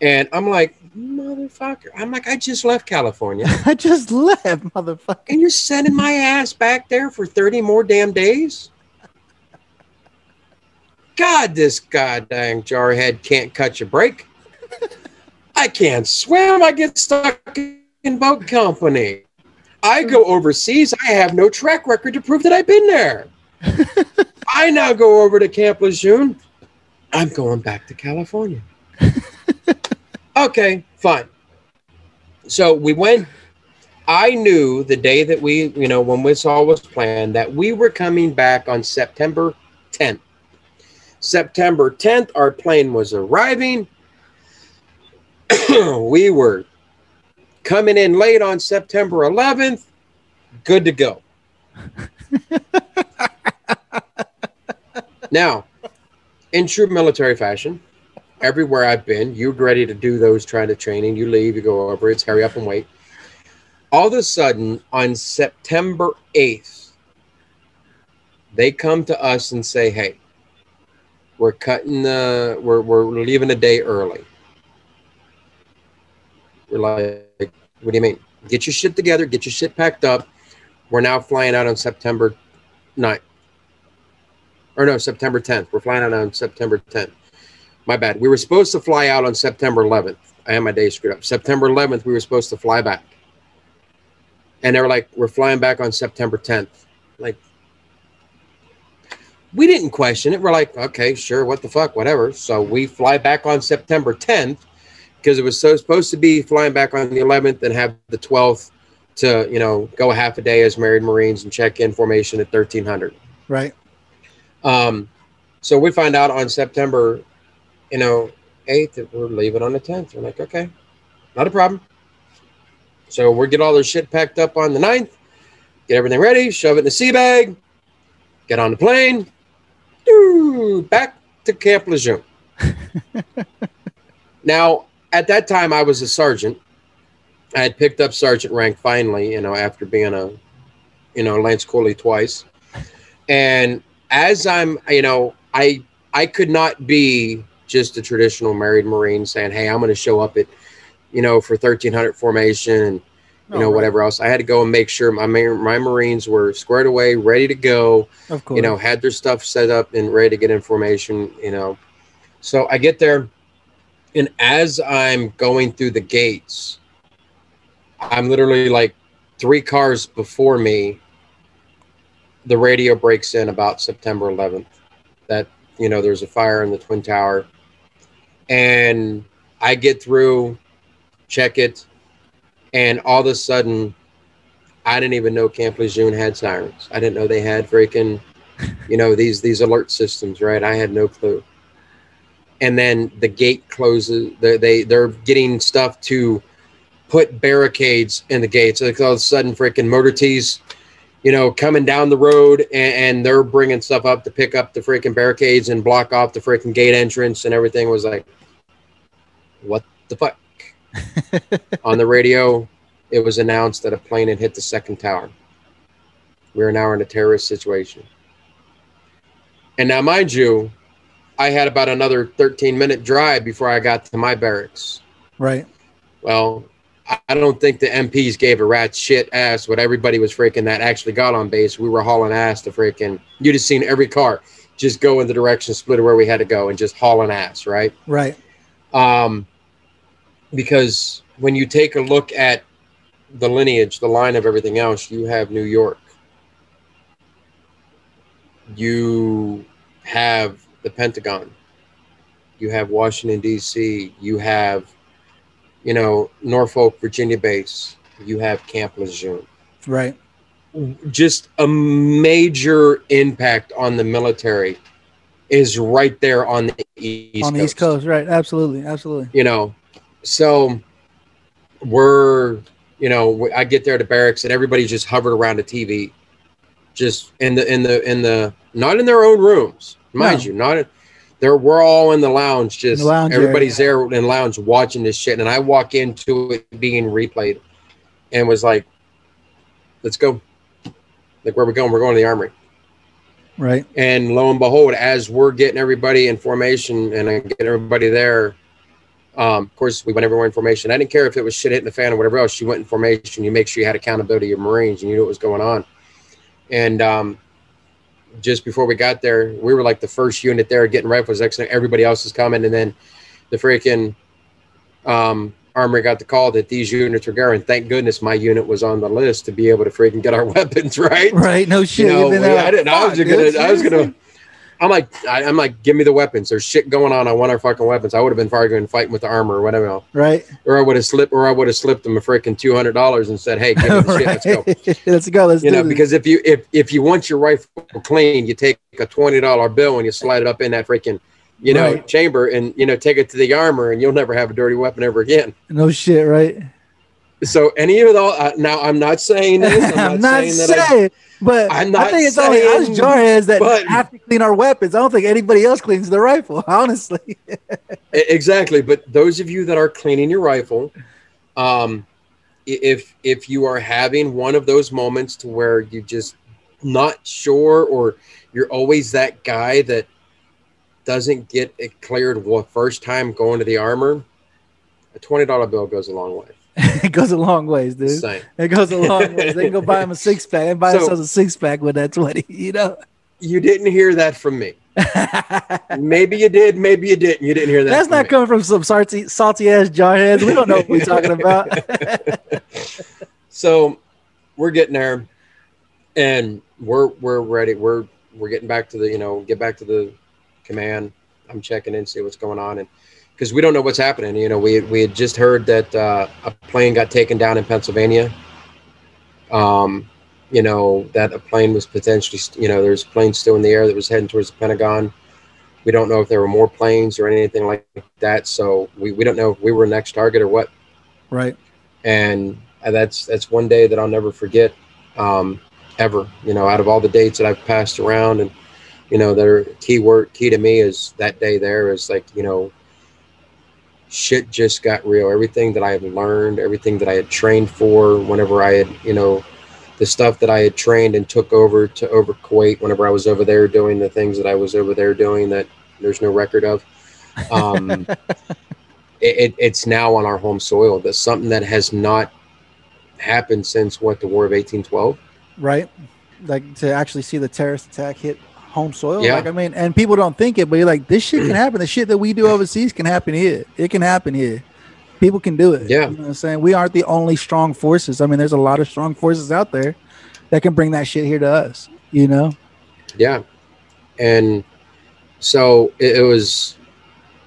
And i'm like motherfucker. I'm like i just left california. I just left, motherfucker. and you're sending my ass back there for 30 more damn days? God this goddamn jarhead can't cut your break i can't swim. I get stuck in boat company. I go overseas. I have no track record to prove that i've been there i now go over to camp lejeune i'm going back to california okay fine so we went I knew the day that we, you know, when this all was planned, that we were coming back on September 10th. September 10th, our plane was arriving. we were coming in late on September 11th. Good to go. now, in true military fashion, everywhere I've been, you're ready to do those kind of training. You leave, you go over, it's hurry up and wait all of a sudden on September 8th, they come to us and say, Hey, we're cutting the we're we're leaving a day early. We're like, what do you mean? Get your shit together, get your shit packed up. We're now flying out on September 9th. Or no, September 10th. We're flying out on September 10th. My bad. We were supposed to fly out on September 11th. I had my day screwed up. September 11th, we were supposed to fly back and they were like, "We're flying back on September 10th." Like, we didn't question it. We're like, "Okay, sure, what the fuck, whatever." So we fly back on September 10th because it was so supposed to be flying back on the 11th and have the 12th to you know go half a day as married Marines and check in formation at 1300. Right. Um, so we find out on September, you know, 8th that we're leaving on the 10th. We're like, okay, not a problem. So we get all their shit packed up on the 9th, get everything ready, shove it in the sea bag, get on the plane, doo, back to Camp Lejeune. now, at that time, I was a sergeant. I had picked up sergeant rank finally, you know, after being a, you know, Lance Cooley twice. And as I'm, you know, I I could not be just a traditional married Marine saying, "Hey, I'm going to show up at, you know, for 1300 formation and you Oh, know right. whatever else." I had to go and make sure my my Marines were squared away, ready to go. Of course. You know, had their stuff set up and ready to get in formation. You know, so I get there, and as I'm going through the gates, I'm literally like three cars before me. The radio breaks in about September 11th that you know there's a fire in the twin tower, and I get through, check it, and all of a sudden, I didn't even know Camp Lejeune had sirens. I didn't know they had freaking, you know, these these alert systems. Right? I had no clue. And then the gate closes. They they they're getting stuff to put barricades in the gates. Like all of a sudden, freaking motor tees, you know, coming down the road, and, and they're bringing stuff up to pick up the freaking barricades and block off the freaking gate entrance, and everything was like, what the fuck? On the radio, it was announced that a plane had hit the second tower. We are now in a terrorist situation. And now, mind you, I had about another 13 minute drive before I got to my barracks. right. Well, I- don't think the MPs gave a rat's shit ass what everybody was freaking that actually got on base. We were hauling ass to freaking, you'd have seen every car just go in the direction split where we had to go and just hauling ass, right? Right. um, because when you take a look at the lineage, the line of everything else, you have New York, you have the Pentagon, you have Washington D.C., you have, you know, Norfolk, Virginia base, you have Camp Lejeune Right. just a major impact on the military is right there on the east on the East Coast, right? Absolutely, absolutely. You know, so we're you know I get there to barracks and everybody's just hovered around the TV, just in the in the in the not in their own rooms, mind No. you, not. In, they're, we're all in the lounge, just the lounge everybody's there in the lounge watching this shit. And I walk into it being replayed and was like, let's go. Like, where we going? We're going to the armory. Right. And lo and behold, as we're getting everybody in formation and I get everybody there, um, of course, we went everywhere in formation. I didn't care if it was shit hitting the fan or whatever else. You went in formation. You make sure you had accountability of Marines and you knew what was going on. And um, just before we got there, we were like the first unit there getting rifles. Next everybody else is coming. And then the freaking um, armory got the call that these units were. And thank goodness my unit was on the list to be able to freaking get our weapons, right? Right. No shit. you know, we- I didn't. I was gonna. I was gonna. Seriously?" I'm like, I, I'm like, give me the weapons. There's shit going on. I want our fucking weapons. I would have been fighting fighting with the armor or whatever, Right. or I would have slipped, or I would have slipped them a freaking two hundred dollars and said, hey, give me the shit. Let's go. Let's go. Let's You do know, this. because if you if if you want your rifle clean, you take a twenty dollar bill and you slide it up in that freaking, you know, Right. chamber and you know take it to the armor and you'll never have a dirty weapon ever again. no shit. Right. So any of it all uh, now, I'm not saying this. I'm, I'm not, not saying that. I, but I'm I think it's only us saying, jarheads that but- have to clean our weapons. I don't think anybody else cleans the rifle. Honestly. Exactly, but those of you that are cleaning your rifle, um, if if you are having one of those moments to where you're just not sure, or you're always that guy that doesn't get it cleared first time going to the armor, a twenty dollar bill goes a long way. it goes a long ways, dude. Saying. It goes a long ways. They can go buy him a six pack and buy So- themselves a six pack with that twenty. You know. You didn't hear that from me. Maybe you did, maybe you didn't. You didn't hear that. That's not me. coming from some salty, salty ass jarheads. We don't know what we're talking about. so we're getting there and we're we're ready we're we're getting back to the you know get back to the command i'm checking in see what's going on and because we don't know what's happening you know we we had just heard that uh, a plane got taken down in pennsylvania um you know that a plane was potentially you know there's a plane still in the air that was heading towards the pentagon we don't know if there were more planes or anything like that so we, we don't know if we were next target or what right. and that's that's one day that I'll never forget um, ever. You know, out of all the dates that I've passed around, and you know, their key word key to me is that day there is like you know, shit just got real. Everything that I had learned, everything that I had trained for, whenever I had you know, the stuff that I had trained and took over to over Kuwait, whenever I was over there doing the things that I was over there doing that there's no record of. Um, it, it, it's now on our home soil. That's something that has not happened since what the War of 1812. right? Like to actually see the terrorist attack hit home soil. Yeah. Like I mean, and people don't think it, but you're like, this shit can happen. The shit that we do overseas can happen here. It can happen here. People can do it. Yeah. You know what I'm saying? We aren't the only strong forces. I mean, there's a lot of strong forces out there that can bring that shit here to us. You know? Yeah, and so it, it was.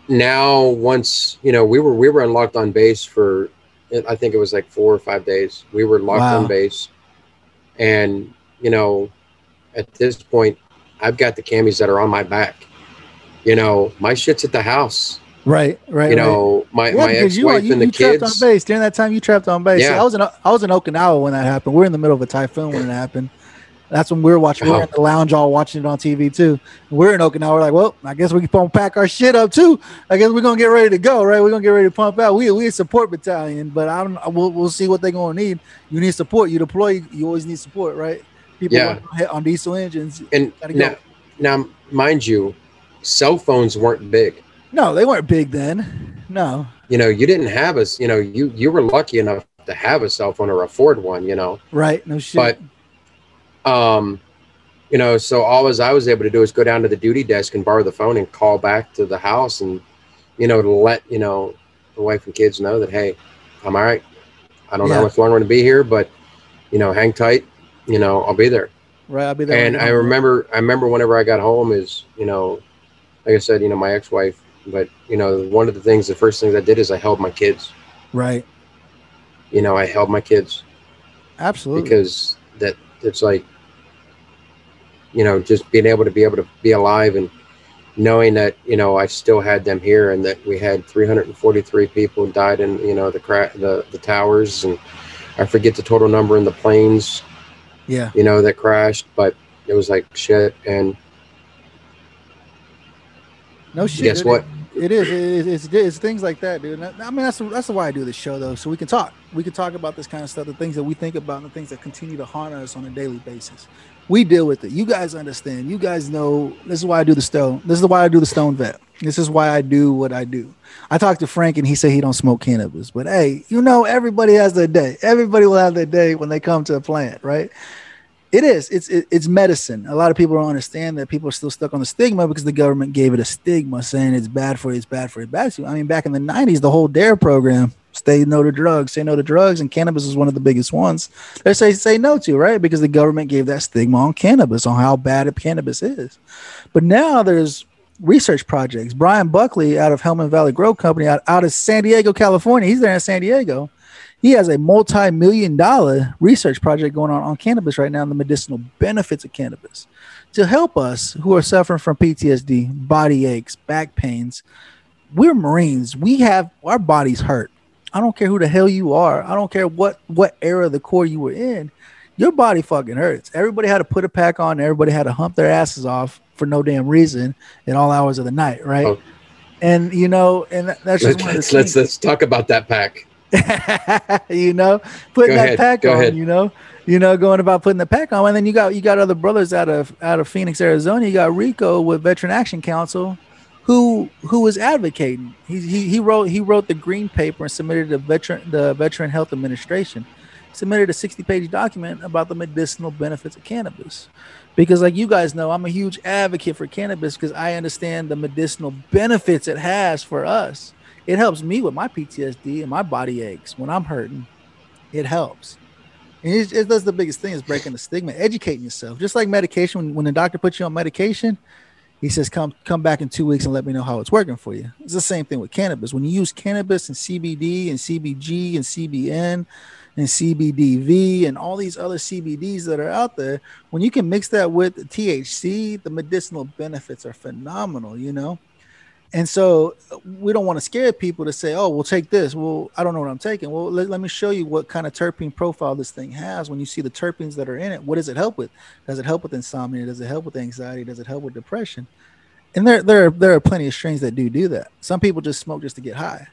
Now, once you know, we were we were unlocked on base for, I think it was like four or five days. We were locked Wow. on base, and you know, at this point, I've got the camis that are on my back. You know, my shit's at the house. Right. Right. You right. know, my Yeah, my you, ex-wife you, and the you trapped on base during that time. You trapped on base. See, Yeah. I was in I was in Okinawa when that happened. We're in the middle of a typhoon when it happened. That's when we were watching. We were Oh. in the lounge, all watching it on TV too. We're in Okinawa. We're like, well, I guess we can pump pack our shit up too. I guess we're gonna get ready to go, right? We're gonna get ready to pump out. We we a support battalion, but I'm we'll, we'll see what they're gonna need. You need support. You deploy. You always need support, right? People Yeah. working on diesel engines. And now, now, mind you, cell phones weren't big. No, they weren't big then. No. you know you didn't have us you know you you were lucky enough to have a cell phone or afford one you know Right. No shit. but um you know so all as i was able to do is go down to the duty desk and borrow the phone and call back to the house and you know to let you know the wife and kids know that hey i'm all right i don't know Yeah. how much longer i'm going to be here but you know hang tight you know i'll be there right. I'll be there. and I remember, I remember whenever I got home is, you know, like I said, you know, my ex-wife. But you know, one of the things, the first things I did is I held my kids. Right. You know, I held my kids Absolutely. because that it's like, you know, just being able to be able to be alive and knowing that you know I still had them here and that we had 343 people died in you know the cra- the the towers and I forget the total number in the planes Yeah. you know that crashed but it was like shit and No shit. guess what It is. It is it's, it's things like that, dude. I I mean, that's that's why I do this show, though, so we can talk. We can talk about this kind of stuff, the things that we think about, and the things that continue to haunt us on a daily basis. We deal with it. You guys understand. You guys know. This is why I do the stone. This is why I do the Stoned Vet. This is why I do what I do. I talked to Frank, and he said he don't smoke cannabis. But hey, you know, everybody has their day. Everybody will have their day when they come to a plant, right? It is. It's it, it's medicine. A lot of people don't understand that. People are still stuck on the stigma because the government gave it a stigma, saying it's bad for you, it's bad for you, bad for you. I mean, back in the '90s, the whole Dare program, stay no to drugs, say no to drugs, and cannabis is one of the biggest ones. They say say no to, right? Because the government gave that stigma on cannabis, on how bad cannabis is. But now there's research projects. Brian Buckley out of Helmand Valley Grow Company out, out of San Diego, California. He's there in San Diego he has a multi-million dollar research project going on on cannabis right now and the medicinal benefits of cannabis to help us who are suffering from ptsd body aches back pains. We're marines. We have our bodies hurt. I don't care who the hell you are. I don't care what what era of the corps you were in. Your body fucking hurts. Everybody had to put a pack on. Everybody had to hump their asses off for no damn reason at all hours of the night right? Oh. and you know and that's just let's one of the let's, let's let's talk about that pack you know, putting Go that ahead, pack go on, ahead. you know, you know, going about putting the pack on, and then you got you got other brothers out of out of Phoenix, Arizona. You got Rico with Veteran Action Council, who who was advocating. He he, he wrote he wrote the green paper and submitted to veteran the Veteran Health Administration, submitted a sixty page document about the medicinal benefits of cannabis. Because, like you guys know, I'm a huge advocate for cannabis because I understand the medicinal benefits it has for us. It helps me with my PTSD and my body aches when I'm hurting. It helps. And it's, it's, that's the biggest thing is breaking the stigma, educating yourself. Just like medication, when, when the doctor puts you on medication, he says, "Come come back in two weeks and let me know how it's working for you." It's the same thing with cannabis. When you use cannabis and CBD and CBG and CBN and CBDV and all these other CBDs that are out there, when you can mix that with THC, the medicinal benefits are phenomenal. You know. And so uh, we don't want to scare people to say, oh, we'll take this. Well, I don't know what I'm taking. Well, let, let me show you what kind of terpene profile this thing has. When you see the terpenes that are in it, what does it help with? Does it help with insomnia? Does it help with anxiety? Does it help with depression? And there, there, there are plenty of strains that do do that. Some people just smoke just to get high.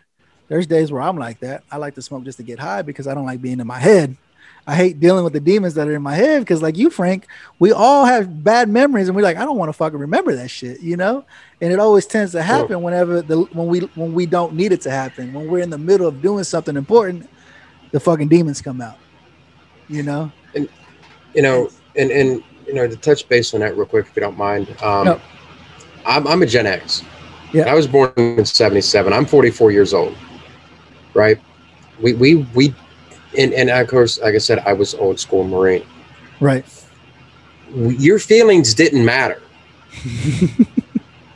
There's days where I'm like that. I like to smoke just to get high because I don't like being in my head. I hate dealing with the demons that are in my head because, like you, Frank, we all have bad memories, and we're like, I don't want to fucking remember that shit, you know. And it always tends to happen whenever the when we when we don't need it to happen. When we're in the middle of doing something important, the fucking demons come out, you know. you know, and and you know, to touch base on that real quick, if you don't mind. Um, No. I'm I'm a Gen X. Yeah. I was born in '77. I'm 44 years old. Right. We we we, and and of course, like I said, I was old school Marine. Right. Your feelings didn't matter.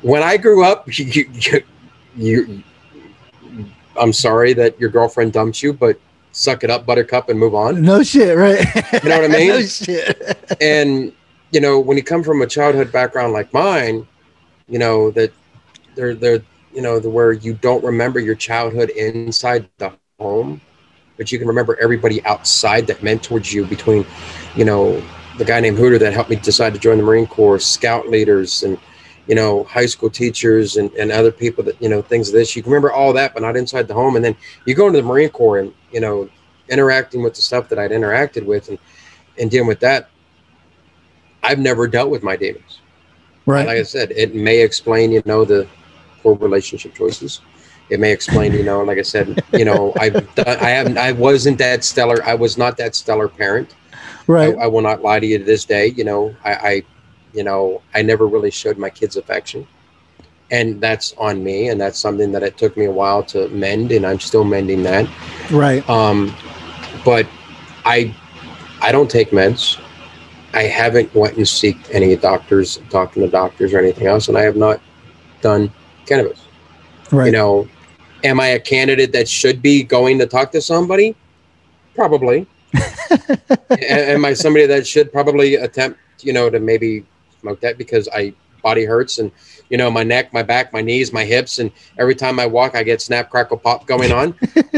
when I grew up, you, you, you, I'm sorry that your girlfriend dumped you, but suck it up, Buttercup, and move on. No shit, right? You know what I mean? no shit. and you know when you come from a childhood background like mine you know that they're they're you know the where you don't remember your childhood inside the home but you can remember everybody outside that mentored you between you know the guy named hooter that helped me decide to join the marine corps scout leaders and you know high school teachers and, and other people that you know things of this you can remember all that but not inside the home and then you go into the marine corps and you know interacting with the stuff that i'd interacted with and and dealing with that I've never dealt with my demons. Right. Like I said, it may explain, you know, the poor relationship choices. It may explain, you know, like I said, you know, I've done, I haven't, I wasn't that stellar. I was not that stellar parent. right. I, I will not lie to you to this day. You know, I, I, you know, I never really showed my kids affection, and that's on me. And that's something that it took me a while to mend, and I'm still mending that. right. Um, but I, I don't take meds. I haven't went and seeked any doctors, talking to doctors or anything else, and I have not done cannabis. Right. You know, am I a candidate that should be going to talk to somebody? Probably. Am I somebody that should probably attempt, you know, to maybe smoke that because I body hurts and you know my neck, my back, my knees, my hips, and every time I walk, I get snap, crackle, pop going on.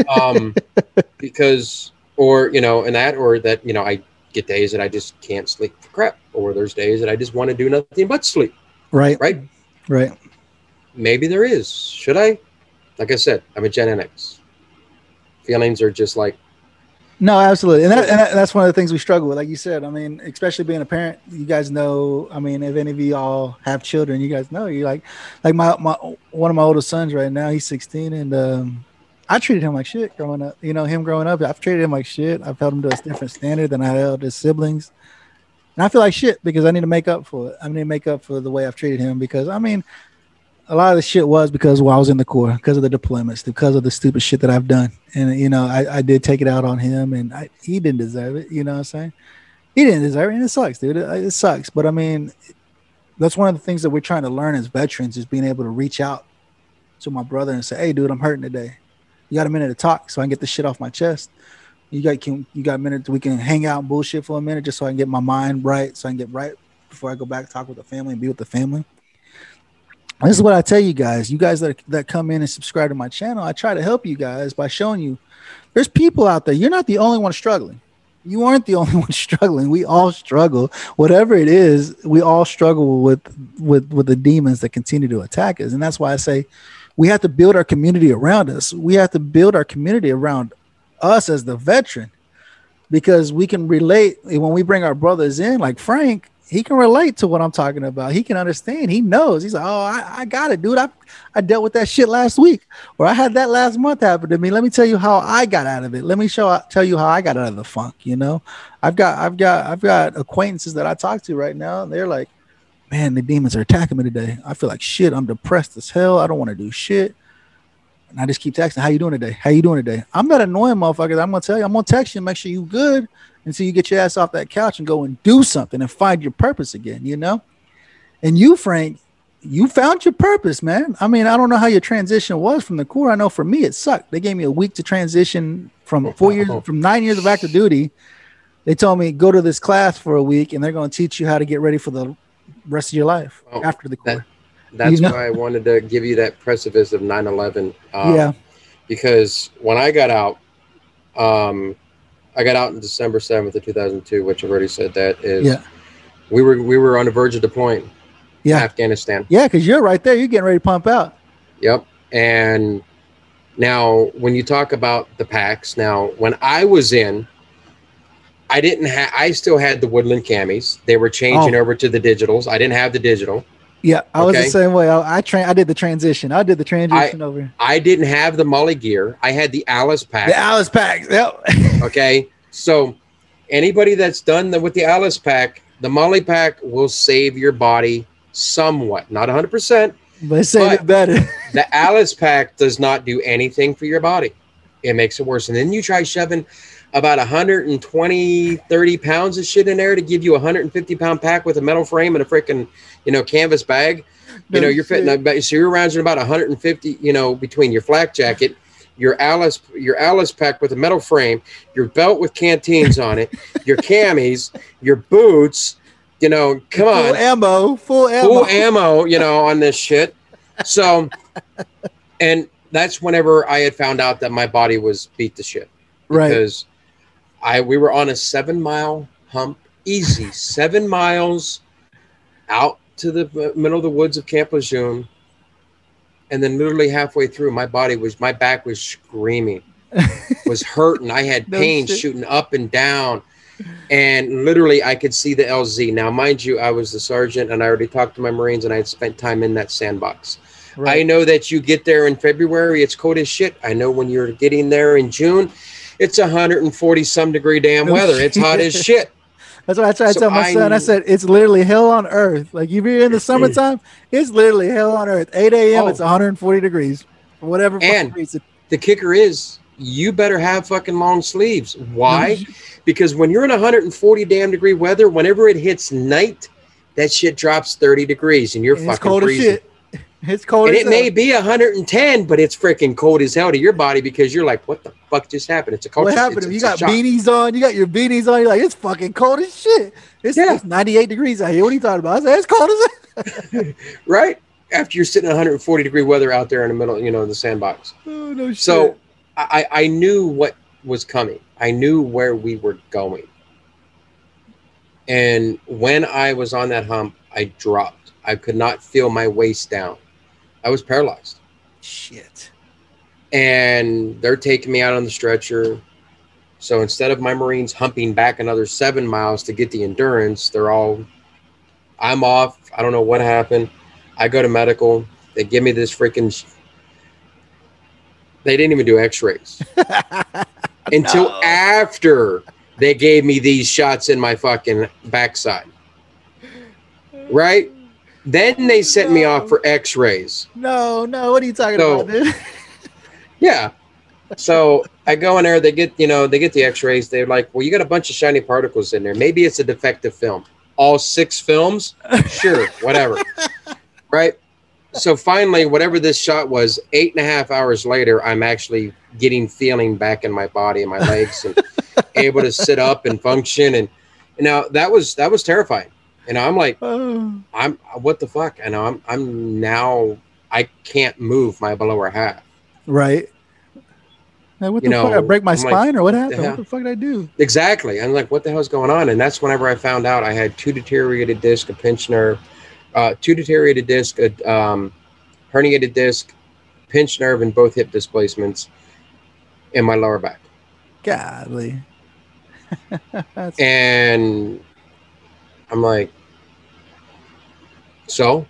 um, because or you know, and that or that you know I get days that I just can't sleep for crap, or there's days that I just want to do nothing but sleep. Right. Right. Right. Maybe there is. Should I? Like I said, I'm a Gen X. Feelings are just like No, absolutely, and, that, and that, that's one of the things we struggle with. Like you said, I mean, especially being a parent, you guys know. I mean, if any of you all have children, you guys know. You like, like my my one of my oldest sons right now. He's 16, and um, I treated him like shit growing up. You know, him growing up, I've treated him like shit. I've held him to a different standard than I held his siblings, and I feel like shit because I need to make up for it. I need to make up for the way I've treated him because I mean, a lot of the shit was because while I was in the Corps, because of the deployments, because of the stupid shit that I've done. And, you know, I, I did take it out on him and I, he didn't deserve it. You know what I'm saying? He didn't deserve it. And it sucks, dude. It, it sucks. But I mean, that's one of the things that we're trying to learn as veterans is being able to reach out to my brother and say, Hey, dude, I'm hurting today. You got a minute to talk so I can get the shit off my chest. You got can you got a minute we can hang out and bullshit for a minute just so I can get my mind right, so I can get right before I go back talk with the family and be with the family. This is what I tell you guys. You guys that that come in and subscribe to my channel, I try to help you guys by showing you there's people out there. You're not the only one struggling. You aren't the only one struggling. We all struggle. Whatever it is, we all struggle with with with the demons that continue to attack us. And that's why I say we have to build our community around us. We have to build our community around us as the veteran because we can relate when we bring our brothers in like Frank he can relate to what I'm talking about. He can understand. He knows. He's like, oh, I, I got it, dude. I, I dealt with that shit last week, or I had that last month happen to me. Let me tell you how I got out of it. Let me show tell you how I got out of the funk. You know, I've got I've got I've got acquaintances that I talk to right now. They're like, man, the demons are attacking me today. I feel like shit. I'm depressed as hell. I don't want to do shit. And I just keep texting, how you doing today? How you doing today? I'm not annoying motherfucker. I'm gonna tell you, I'm gonna text you, make sure you good until you get your ass off that couch and go and do something and find your purpose again, you know? And you, Frank, you found your purpose, man. I mean, I don't know how your transition was from the Corps. I know for me, it sucked. They gave me a week to transition from four years, from nine years of active duty. They told me go to this class for a week, and they're going to teach you how to get ready for the rest of your life Oh, after the Corps. that, that's You know- why I wanted to give you that precipice of 9/11. Um, yeah, because when I got out, um, I got out on December seventh of two thousand two, which I've already said that is. yeah, We were we were on the verge of deploying. yeah, Afghanistan. yeah. Because you're right there. You're getting ready to pump out. Yep. And now, when you talk about the packs, now when I was in, I didn't have. I still had the Woodland camis. They were changing Oh. over to the digitals. I didn't have the digital. Yeah, I was the same way. I, I train. I did the transition. I did the transition over here. I didn't have the MOLLE gear. I had the Alice pack. the Alice pack. Yep. Okay. So anybody that's done the, with the Alice pack, the MOLLE pack will save your body somewhat, not 100%. but it saved But- it better. The Alice pack does not do anything for your body. It makes it worse. And then you try shoving about 120, 30 pounds of shit in there to give you a 150 pound pack with a metal frame and a freaking, you know, canvas bag. You know, you're fitting about so you're around about 150, you know, between your flak jacket, your Alice, your Alice pack with a metal frame, your belt with canteens on it, your camis, your boots, you know, come on Full ammo. Full ammo. full ammo, you know, on this shit. So, and that's whenever I had found out that my body was beat to shit right. I we were on a seven mile hump, easy seven miles out to the uh, middle of the woods of Camp Lejeune, and then literally halfway through, my body was my back was screaming, was hurting. I had pain shit. shooting up and down. And literally, I could see the LZ. Now, mind you, I was the sergeant, and I already talked to my Marines, and I had spent time in that sandbox. I know that you get there in February, it's cold as shit. I know when you're getting there in June, it's 140 some degree damn weather. It's hot as shit. That's what I tried to tell my I- son. I said it's literally hell on earth. Like you be in the summertime, it's literally hell on earth. 8 a.m. Oh. It's 140 degrees. Whatever fucking And- it- The kicker is you better have fucking long sleeves. Why? Mm-hmm. Because when you're in 140 damn degree weather, whenever it hits night, that shit drops 30 degrees and you're It's fucking cold as freezing. shit. It's cold And it may hell. be 110, but it's freaking cold as hell to your body because you're like, what the fuck just happened? It's a culture. What happened? It's, if you got shock. beanies on, you got your beanies on. You're like, it's fucking cold as shit. It's, Yeah. it's 98 degrees out here. What are you talking about? I said, it's cold as it. right? After you're sitting in 140 degree weather out there in the middle, you know, in the sandbox. Oh no shit. So I, I knew what was coming. I knew where we were going. And when I was on that hump, I dropped. I could not feel my waist down. I was paralyzed. shit. And they're taking me out on the stretcher. So instead of my Marines humping back another seven miles to get the endurance, they're all, I'm off. I don't know what happened. I go to medical. They give me this freaking, sh- they didn't even do x rays until No. after they gave me these shots in my fucking backside. Right? Then they sent me off for x rays. No, no. What are you talking So- about, dude? Yeah. So I go in there, they get, you know, they get the x-rays. They're like, well, you got a bunch of shiny particles in there. Maybe it's a defective film. All six films? Sure, whatever. right? So finally, whatever this shot was, eight and a half hours later, I'm actually getting feeling back in my body and my legs and able to sit up and function. And you know, that was that was terrifying. And I'm like, Oh, I'm what the fuck? And I'm I'm now I can't move my lower half. right. Hey, what the fuck? I break my I'm like, spine or what happened? hell? What the fuck did I do? Exactly. I'm like, what the hell's going on? And that's whenever I found out I had two deteriorated disc, a pinch nerve, uh, two deteriorated disc, a um, herniated disc, pinched nerve, and both hip displacements in my lower back. Godly. And I'm like, so?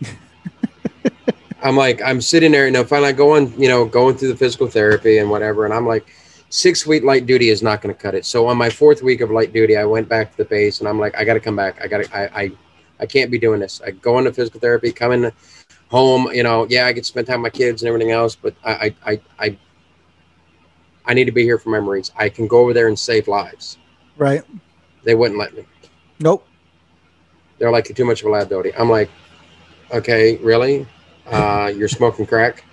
I'm like, I'm sitting there, you know, finally going, you know, going through the physical therapy and whatever. And I'm like, six week light duty is not going to cut it. So on my fourth week of light duty, I went back to the base and I'm like, I got to come back. I got to, I, I, I can't be doing this. I go into physical therapy, come in home, you know, yeah, I get to spend time with my kids and everything else, but I, I, I, I, I need to be here for my Marines. I can go over there and save lives. right. They wouldn't let me. Nope. They're like, you're too much of a liability. I'm like, okay, really? Uh, you're smoking crack.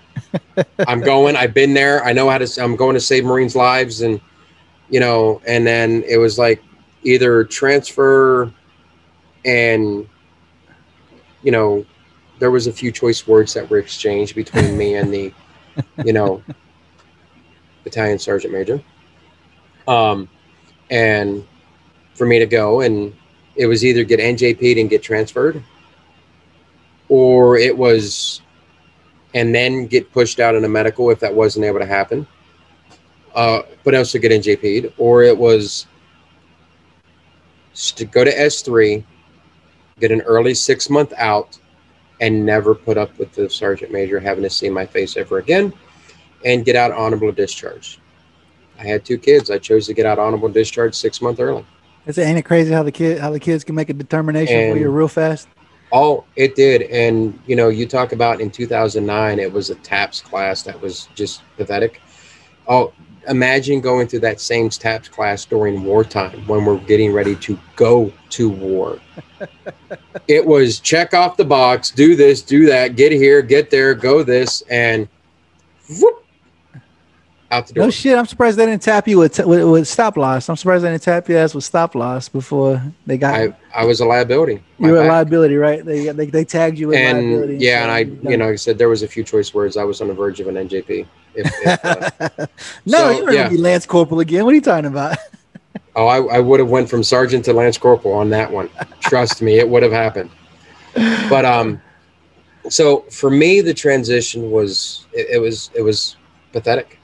I'm going. I've been there. I know how to. I'm going to save Marines' lives, and you know. And then it was like either transfer, and you know, there was a few choice words that were exchanged between me and the, you know, battalion sergeant major. Um, and for me to go and it was either get NJP'd and get transferred, or it was, and then get pushed out in a medical if that wasn't able to happen, uh, but also get NJP'd, or it was to go to S3, get an early six month out, and never put up with the sergeant major having to see my face ever again, and get out honorable discharge. I had two kids. I chose to get out honorable discharge six month early. It's ain't it crazy how the kid how the kids can make a determination for you real fast? Oh, it did. And, you know, you talk about in 2009, it was a TAPS class that was just pathetic. Oh, imagine going through that same TAPS class during wartime when we're getting ready to go to war. it was check off the box, do this, do that, get here, get there, go this, and whoop, out the door. No shit. I'm surprised they didn't tap you with, with, with stop loss. I'm surprised they didn't tap your ass with stop loss before they got I, I was a liability. You were a liability, right? They they, they tagged you with and liability. yeah, and I, you know, like I said there was a few choice words. I was on the verge of an NJP. If, if, uh, no, so, you're yeah. gonna be Lance Corporal again. What are you talking about? oh, I, I would have went from sergeant to lance corporal on that one. Trust me, it would have happened. But um, so for me, the transition was it, it was it was pathetic.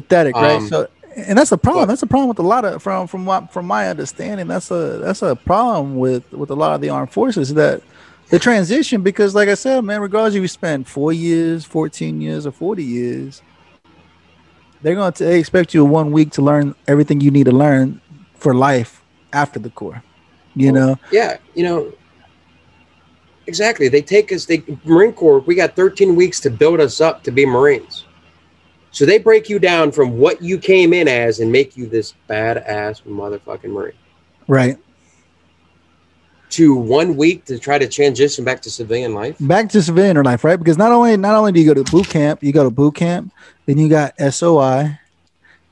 Pathetic, right? Um, so, and that's a problem. what? That's a problem with a lot of from from what from my understanding. That's a that's a problem with with a lot of the armed forces that the transition because, like I said, man, regardless if you spend four years, fourteen years, or forty years, they're going to they expect you one week to learn everything you need to learn for life after the corps. You Well, know, Yeah, you know. Exactly. They take us. They Marine Corps. We got 13 weeks to build us up to be Marines. So they break you down from what you came in as and make you this badass motherfucking Marine. right? To one week to try to transition back to civilian life. back to civilian life, right? Because not only not only do you go to boot camp, you go to boot camp, then you got SOI,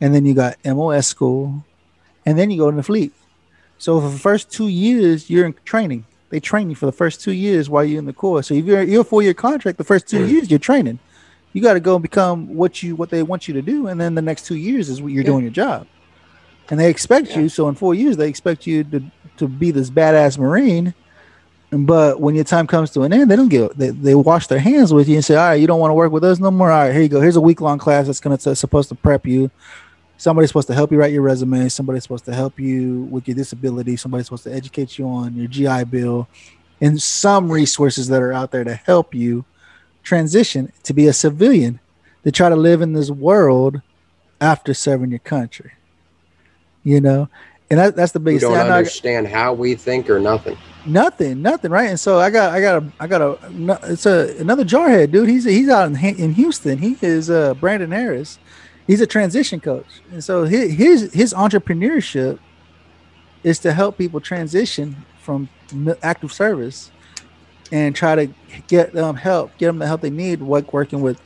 and then you got MOS school, and then you go in the fleet. So for the first two years, you're in training. They train you for the first two years while you're in the Corps. So if you're you're a four year contract, the first two mm. years you're training. You got to go and become what you what they want you to do, and then the next two years is what you're Yeah. doing your job. And they expect Yeah. you. So in four years, they expect you to to be this badass Marine. But when your time comes to an end, they don't give they, they wash their hands with you and say, All right, you don't want to work with us no more. All right, here you go. Here's a week long class that's gonna that's supposed to prep you. Somebody's supposed to help you write your resume, somebody's supposed to help you with your disability, somebody's supposed to educate you on your GI Bill, and some resources that are out there to help you transition to be a civilian, to try to live in this world after serving your country. You know, and that, that's the biggest don't thing. Understand how we think or nothing. Nothing, nothing, right? And so I got, I got a, I got a, it's a another jarhead dude. He's he's out in in Houston. He is uh Brandon Harris. He's a transition coach, and so his his his entrepreneurship is to help people transition from active service and try to get them help, get them the help they need, like working with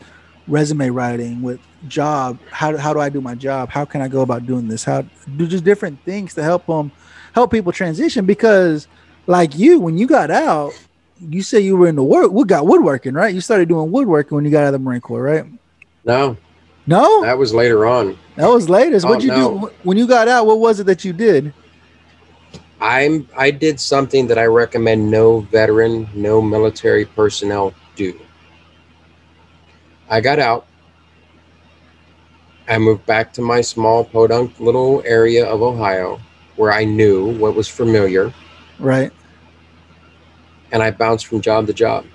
resume writing, with job. How do, how do I do my job? How can I go about doing this? How do just different things to help them help people transition because like you when you got out you say you were in the work we got woodworking right you started doing woodworking when you got out of the marine corps right No, no that was later on. that was latest Oh, what'd you no. do when you got out what was it that you did I'm I did something that I recommend no veteran, no military personnel do. I got out. I moved back to my small podunk little area of Ohio where I knew what was familiar right and I bounced from job to job.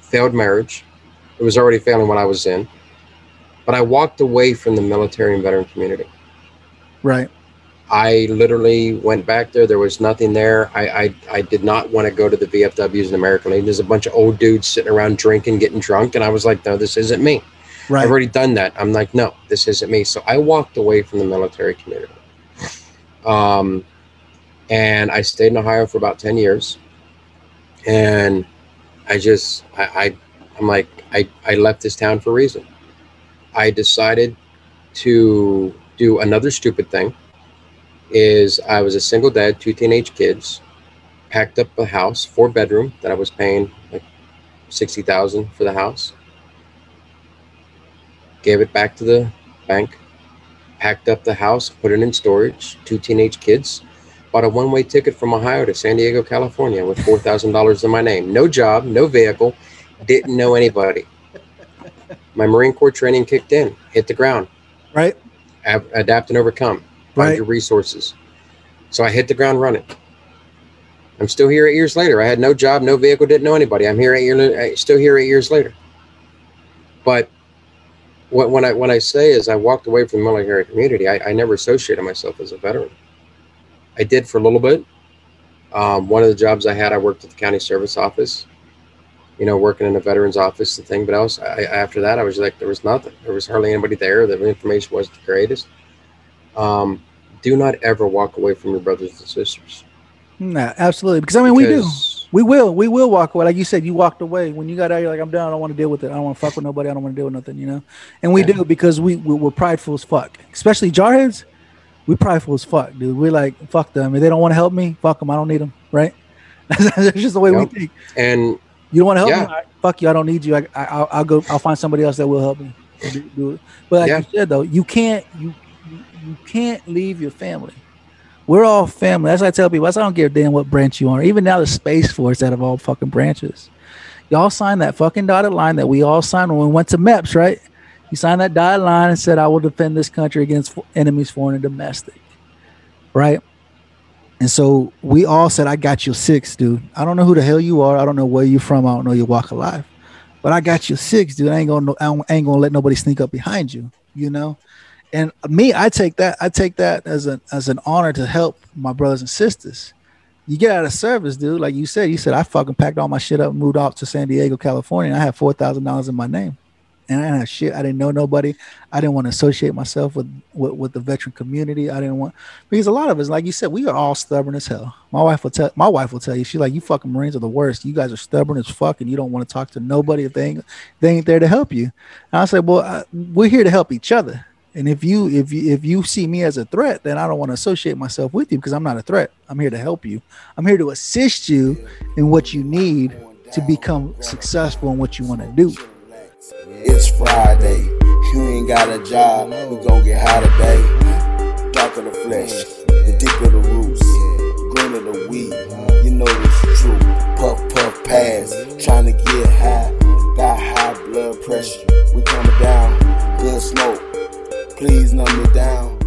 Failed marriage. It was already failing when I was in. But I walked away from the military and veteran community. right I literally went back there. There was nothing there. I I, I did not want to go to the VFWs and American Legion. There's a bunch of old dudes sitting around drinking, getting drunk, and I was like, no, this isn't me. right I've already done that. I'm like, no, this isn't me. So I walked away from the military community. Um, and I stayed in Ohio for about 10 years. And I just, I, I I'm like, I, I left this town for a reason. I decided to do another stupid thing is I was a single dad, two teenage kids, packed up a house, four bedroom that I was paying like 60,000 for the house gave it back to the bank, packed up the house, put it in storage, two teenage kids, bought a one way ticket from Ohio to San Diego, California with $4,000 in my name. No job, no vehicle, didn't know anybody. My Marine Corps training kicked in, hit the ground, right adapt and overcome, find Right. your resources. So I hit the ground running. I'm still here eight years later. I had no job, no vehicle, didn't know anybody. I'm here eight years, still here eight years later. But what when I when I say is I walked away from the military community, I, I never associated myself as a veteran. I did for a little bit. Um, one of the jobs I had, I worked at the county service office. You know, working in a veterans office and thing. But else, I, after that, I was like, there was nothing. There was hardly anybody there. The information wasn't the greatest. Um, do not ever walk away from your brothers and sisters. nah, absolutely because i mean we do we will we will walk away like you said you walked away when you got out you're like i'm done i don't want to deal with it i don't want to fuck with nobody i don't want to deal with nothing you know and we Yeah. do because we, we we're prideful as fuck especially jarheads we prideful as fuck dude we're like fuck them if they don't want to help me fuck them i don't need them right that's just the way Yep. we think And You don't want to help Yeah. me? Right, fuck you. I don't need you. I, I, I'll, I'll go. I'll find somebody else that will help me. Do, do it. But like Yeah. you said though, you can't. You, you can't leave your family. We're all family. That's what I tell people. I don't give a damn what branch you are. Even now, the Space Force out of all fucking branches, y'all signed that fucking dotted line that we all signed when we went to MEPS, right? You signed that dotted line and said, "I will defend this country against enemies, foreign and domestic." Right? And so we all said, I got you six, dude. I don't know who the hell you are. I don't know where you're from. I don't know your walk of life. But I got you six, dude. I ain't gonna I ain't gonna let nobody sneak up behind you, you know? And me, I take that, I take that as an as an honor to help my brothers and sisters. You get out of service, dude. Like you said, you said I fucking packed all my shit up moved off to San Diego, California, and I had four thousand dollars in my name. And I didn't have shit. I didn't know nobody. I didn't want to associate myself with, with with the veteran community. I didn't want because a lot of us, like you said, we are all stubborn as hell. My wife will tell my wife will tell you, she's like, You fucking Marines are the worst. You guys are stubborn as fuck and you don't want to talk to nobody if they ain't they ain't there to help you. And I said, Well, I, we're here to help each other. And if you if you if you see me as a threat, then I don't want to associate myself with you because I'm not a threat. I'm here to help you. I'm here to assist you in what you need to become successful in what you want to do. It's Friday. You ain't got a job. We gon' get high today. Dark of the flesh, the deep of the roots, green of the weed. You know it's true. Puff, puff, pass. Trying to get high. Got high blood pressure. We coming down. Good smoke. Please numb me down.